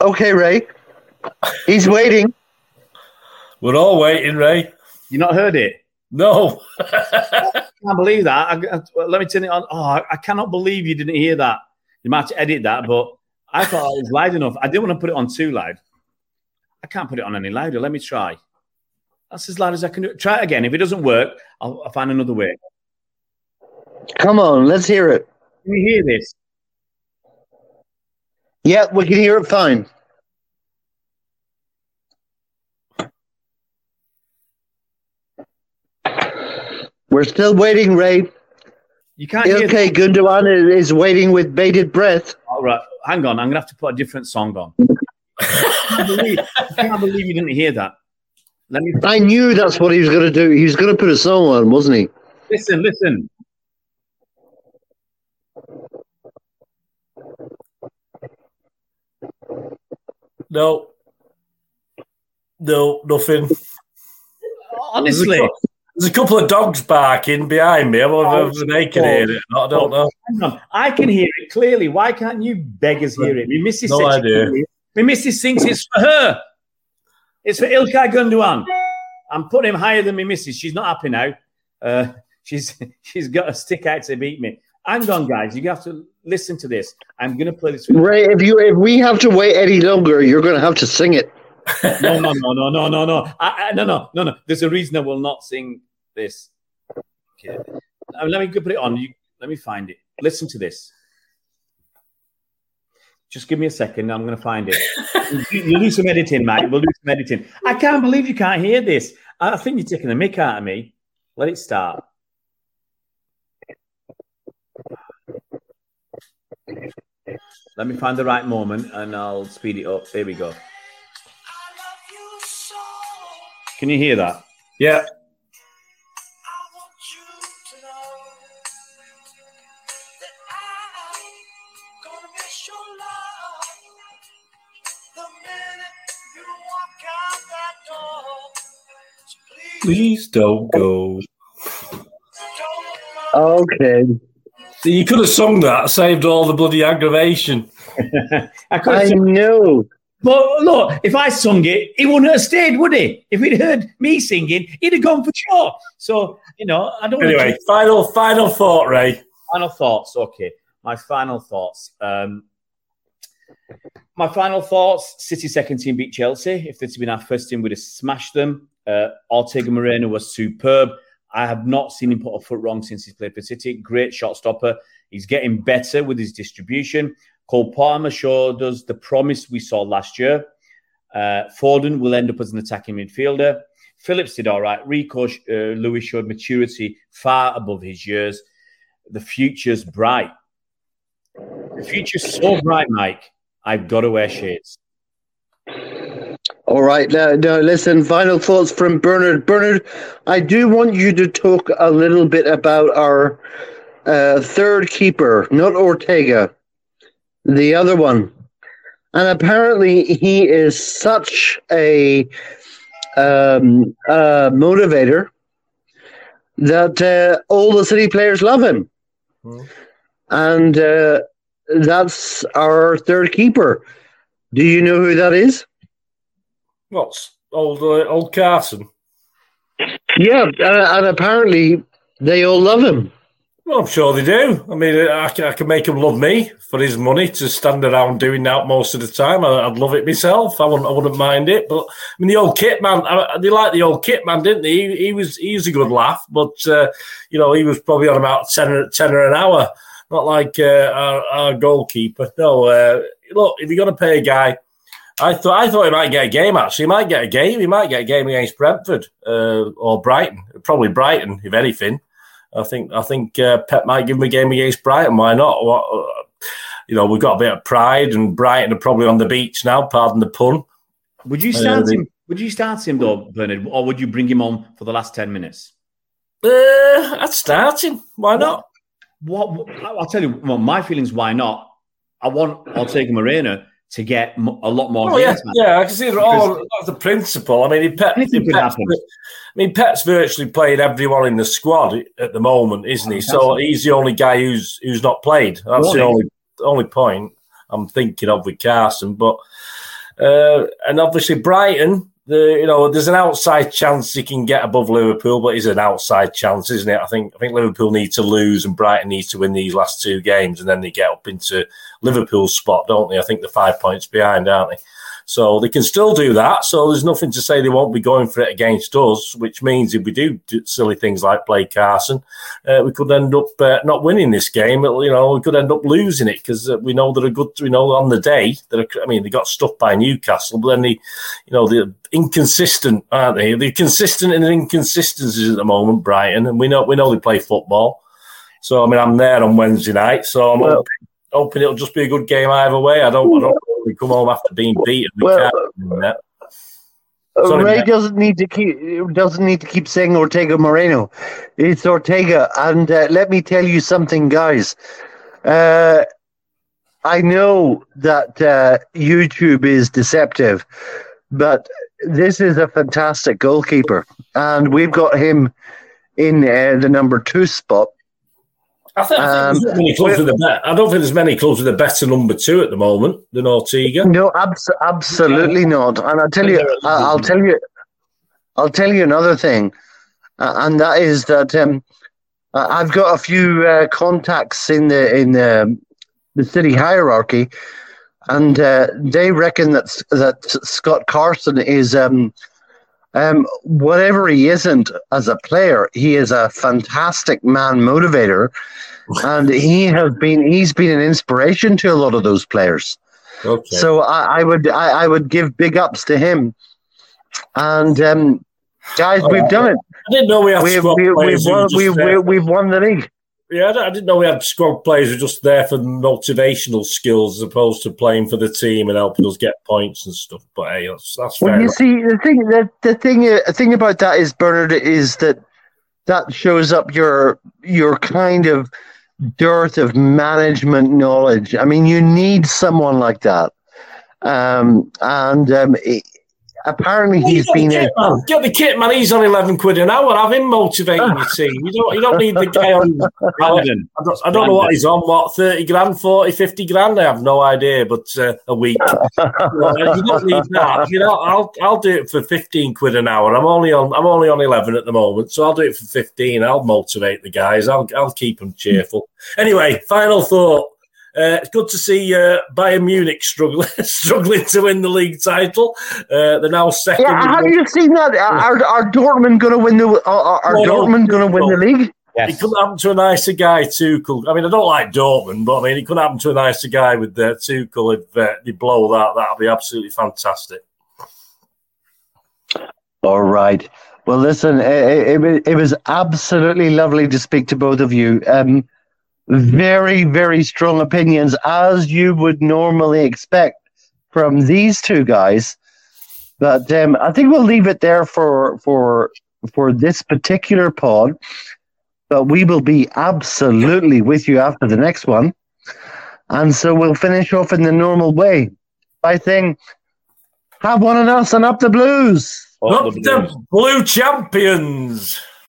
Speaker 2: Okay, Ray. He's waiting.
Speaker 4: We're all waiting, Ray.
Speaker 3: You not heard it?
Speaker 4: No.
Speaker 3: I can't believe that. I, I, let me turn it on. Oh, I, I, cannot believe you didn't hear that. You might have to edit that, but I thought it was loud enough. I didn't want to put it on too loud. I can't put it on any louder. Let me try. That's as loud as I can do. Try it again. If it doesn't work, I'll, I'll find another way.
Speaker 2: Come on, let's hear it.
Speaker 3: Can you hear this?
Speaker 2: Yeah, we can hear it fine. We're still waiting, Ray.
Speaker 3: You can't. Okay,
Speaker 2: Gundogan is waiting with bated breath.
Speaker 3: All right, hang on. I'm gonna have to put a different song on. I, can't believe, I can't believe you didn't hear that.
Speaker 2: Let me. I knew that's what he was going to do. He was going to put a song on, wasn't he?
Speaker 3: Listen, listen.
Speaker 4: No. No, nothing.
Speaker 3: Honestly.
Speaker 4: There's a couple of dogs barking behind me. I wonder if they can hear it. I don't know.
Speaker 3: I can hear it clearly. Why can't you beggars hear it? Me missus
Speaker 4: no idea.
Speaker 3: My missus thinks it's for her. It's for Ilkay Gundogan. I'm putting him higher than my missus. She's not happy now. Uh, she's she's got a stick out to beat me. Hang on, guys. You have to listen to this. I'm going to play this.
Speaker 2: Ray, if you if we have to wait any longer, you're going to have to sing it.
Speaker 3: no, no, no, no, no, no, no. I, I, no, no, no, no. There's a reason I will not sing this. Okay. Uh, let me put it on. You, let me find it. Listen to this. Just give me a second. I'm going to find it. You'll do some editing, Mike. We'll do some editing. I can't believe you can't hear this. I think you're taking the mick out of me. Let it start. Let me find the right moment and I'll speed it up. Here we go. Can you hear that?
Speaker 4: Yeah. Please don't go.
Speaker 2: Okay.
Speaker 4: See, you could have sung that, saved all the bloody aggravation.
Speaker 3: I could
Speaker 2: I
Speaker 3: have sung,
Speaker 2: know.
Speaker 3: but look, if I sung it, he wouldn't have stayed, would he? If he'd heard me singing, he'd have gone for sure. So, you know, I don't wanna
Speaker 4: Anyway, final final thought, Ray.
Speaker 3: final thoughts. Okay, my final thoughts. Um, my final thoughts: City second team beat Chelsea. If this had been our first team, we'd have smashed them. Uh, Ortega Moreno was superb. I have not seen him put a foot wrong since he's played for City. Great shot stopper. He's getting better with his distribution. Cole Palmer showed us the promise we saw last year. Uh, Foden will end up as an attacking midfielder. Phillips did all right. Rico uh, Lewis showed maturity far above his years. The future's bright. The future's so bright, Mike. I've got to wear shades.
Speaker 2: All right. Now, now, listen, final thoughts from Bernard. Bernard, I do want you to talk a little bit about our uh, third keeper, not Ortega, the other one. And apparently, he is such a um, uh, motivator that uh, all the city players love him.
Speaker 4: Hmm.
Speaker 2: And uh, that's our third keeper. Do you know who that is?
Speaker 4: What's old uh, old Carson?
Speaker 2: Yeah, uh, and apparently they all love him.
Speaker 4: Well, I'm sure they do. I mean, I can, I can make him love me for his money to stand around doing that most of the time. I, would love it myself. I wouldn't, I wouldn't mind it. But I mean, the old kit man, I, they liked the old kit man, didn't they? He, he was he was a good laugh, but uh, you know, he was probably on about 10 or, 10 an hour, not like uh, our, our goalkeeper. No, uh, look, if you're going to pay a guy, I thought I thought he might get a game. Actually, he might get a game. He might get a game against Brentford uh, or Brighton. Probably Brighton, if anything. I think I think uh, Pep might give him a game against Brighton. Why not? What, uh, you know, we've got a bit of pride, and Brighton are probably on the beach now. Pardon the pun.
Speaker 3: Would you start him? Would you start him though, Bernard, or would you bring him on for the last ten minutes?
Speaker 4: Uh, I'd start him. Why not?
Speaker 3: What, what I'll tell you. Well, my feelings. Why not? I want Ortega Moreno to get m- a lot more
Speaker 4: Oh yeah, yeah. I can see it all. That's the principle. I mean, he
Speaker 3: Anything
Speaker 4: he
Speaker 3: could
Speaker 4: Pep's,
Speaker 3: happen.
Speaker 4: I mean, Pep's virtually played everyone in the squad at the moment, isn't he? So he's the only guy who's who's not played. That's the only only point I'm thinking of with Carson. But uh, and obviously Brighton, the you know, there's an outside chance he can get above Liverpool, but it's an outside chance, isn't it? I think I think Liverpool need to lose and Brighton needs to win these last two games, and then they get up into Liverpool's spot, don't they? I think they're five points behind, aren't they? So they can still do that. So there's nothing to say they won't be going for it against us, which means if we do, do silly things like play Carson, uh, we could end up uh, not winning this game. It'll, you know, we could end up losing it because uh, we know they're a good. We know on the day that I mean they got stuffed by Newcastle, but then they, you know, they're inconsistent, aren't they? They're consistent in their inconsistencies at the moment, Brighton, and we know we know they play football. So I mean, I'm there on Wednesday night, so I'm
Speaker 2: Well-
Speaker 4: hoping, it'll just be a good game either way. I don't. I don't. We come home after being beaten. We
Speaker 2: Well,
Speaker 4: can't. Sorry,
Speaker 2: Ray
Speaker 4: Matt.
Speaker 2: doesn't need to keep doesn't need to keep saying Ortega Moreno. It's Ortega, and uh, let me tell you something, guys. Uh, I know that uh, YouTube is deceptive, but this is a fantastic goalkeeper, and we've got him in uh, the number two spot.
Speaker 4: I think, I, think
Speaker 2: Um,
Speaker 4: many clubs with a bet. I don't think there's many clubs with a better number two at the moment than Ortega.
Speaker 2: No, abs- absolutely not. And I'll tell you, I- I'll tell you, I'll tell you another thing, uh, and that is that um, I- I've got a few uh, contacts in the in the, the city hierarchy, and uh, they reckon that that Scott Carson is. Um, um, whatever he isn't as a player, he is a fantastic man motivator, and he has been he's been an inspiration to a lot of those players.
Speaker 4: Okay.
Speaker 2: So I, I would I, I would give big ups to him. And um, guys, we've done it.
Speaker 4: I didn't know we had
Speaker 2: We've
Speaker 4: squad
Speaker 2: we, we've
Speaker 4: players. were
Speaker 2: won we, we, we've won the league.
Speaker 4: yeah, I didn't know we had squad players who were just there for motivational skills as opposed to playing for the team and helping us get points and stuff. But hey, that's, that's fair.
Speaker 2: Well, you
Speaker 4: enough.
Speaker 2: see, the thing the, the thing uh, the thing about that is Bernard is that that shows up your your kind of dearth of management knowledge. I mean, you need someone like that. Um, and um, apparently he's
Speaker 4: Get the
Speaker 2: been a,
Speaker 4: kit, man. Get the kit, man. He's on eleven quid an hour. Have him motivating your team. You don't. You don't need the guy on.
Speaker 3: Brandon.
Speaker 4: I don't, I don't know what he's on. What thirty grand, 40, 50 grand? I have no idea. But uh, a week. You don't need that. You know, I'll I'll do it for fifteen quid an hour. I'm only on. I'm only on eleven at the moment, so I'll do it for fifteen. I'll motivate the guys. I'll I'll keep them cheerful. Anyway, final thought. Uh, it's good to see uh, Bayern Munich struggling struggling to win the league title. Uh, they're now second.
Speaker 2: yeah. Have you seen that? Are, are Dortmund going to win the? Are, are
Speaker 4: No, no,
Speaker 2: Dortmund going to win the league?
Speaker 4: It
Speaker 3: Yes.
Speaker 4: couldn't happen to a nicer guy, Tuchel. I mean, I don't like Dortmund, but I mean, it could happen to a nicer guy with uh, Tuchel if uh, they blow that. That'd be absolutely fantastic.
Speaker 2: All right. Well, listen, it, it, it was absolutely lovely to speak to both of you. Um, very, very strong opinions, as you would normally expect from these two guys. But um, I think we'll leave it there for for for this particular pod. But we will be absolutely with you after the next one, and so we'll finish off in the normal way by saying, "Have one on us and up the blues."
Speaker 4: Up the blue champions.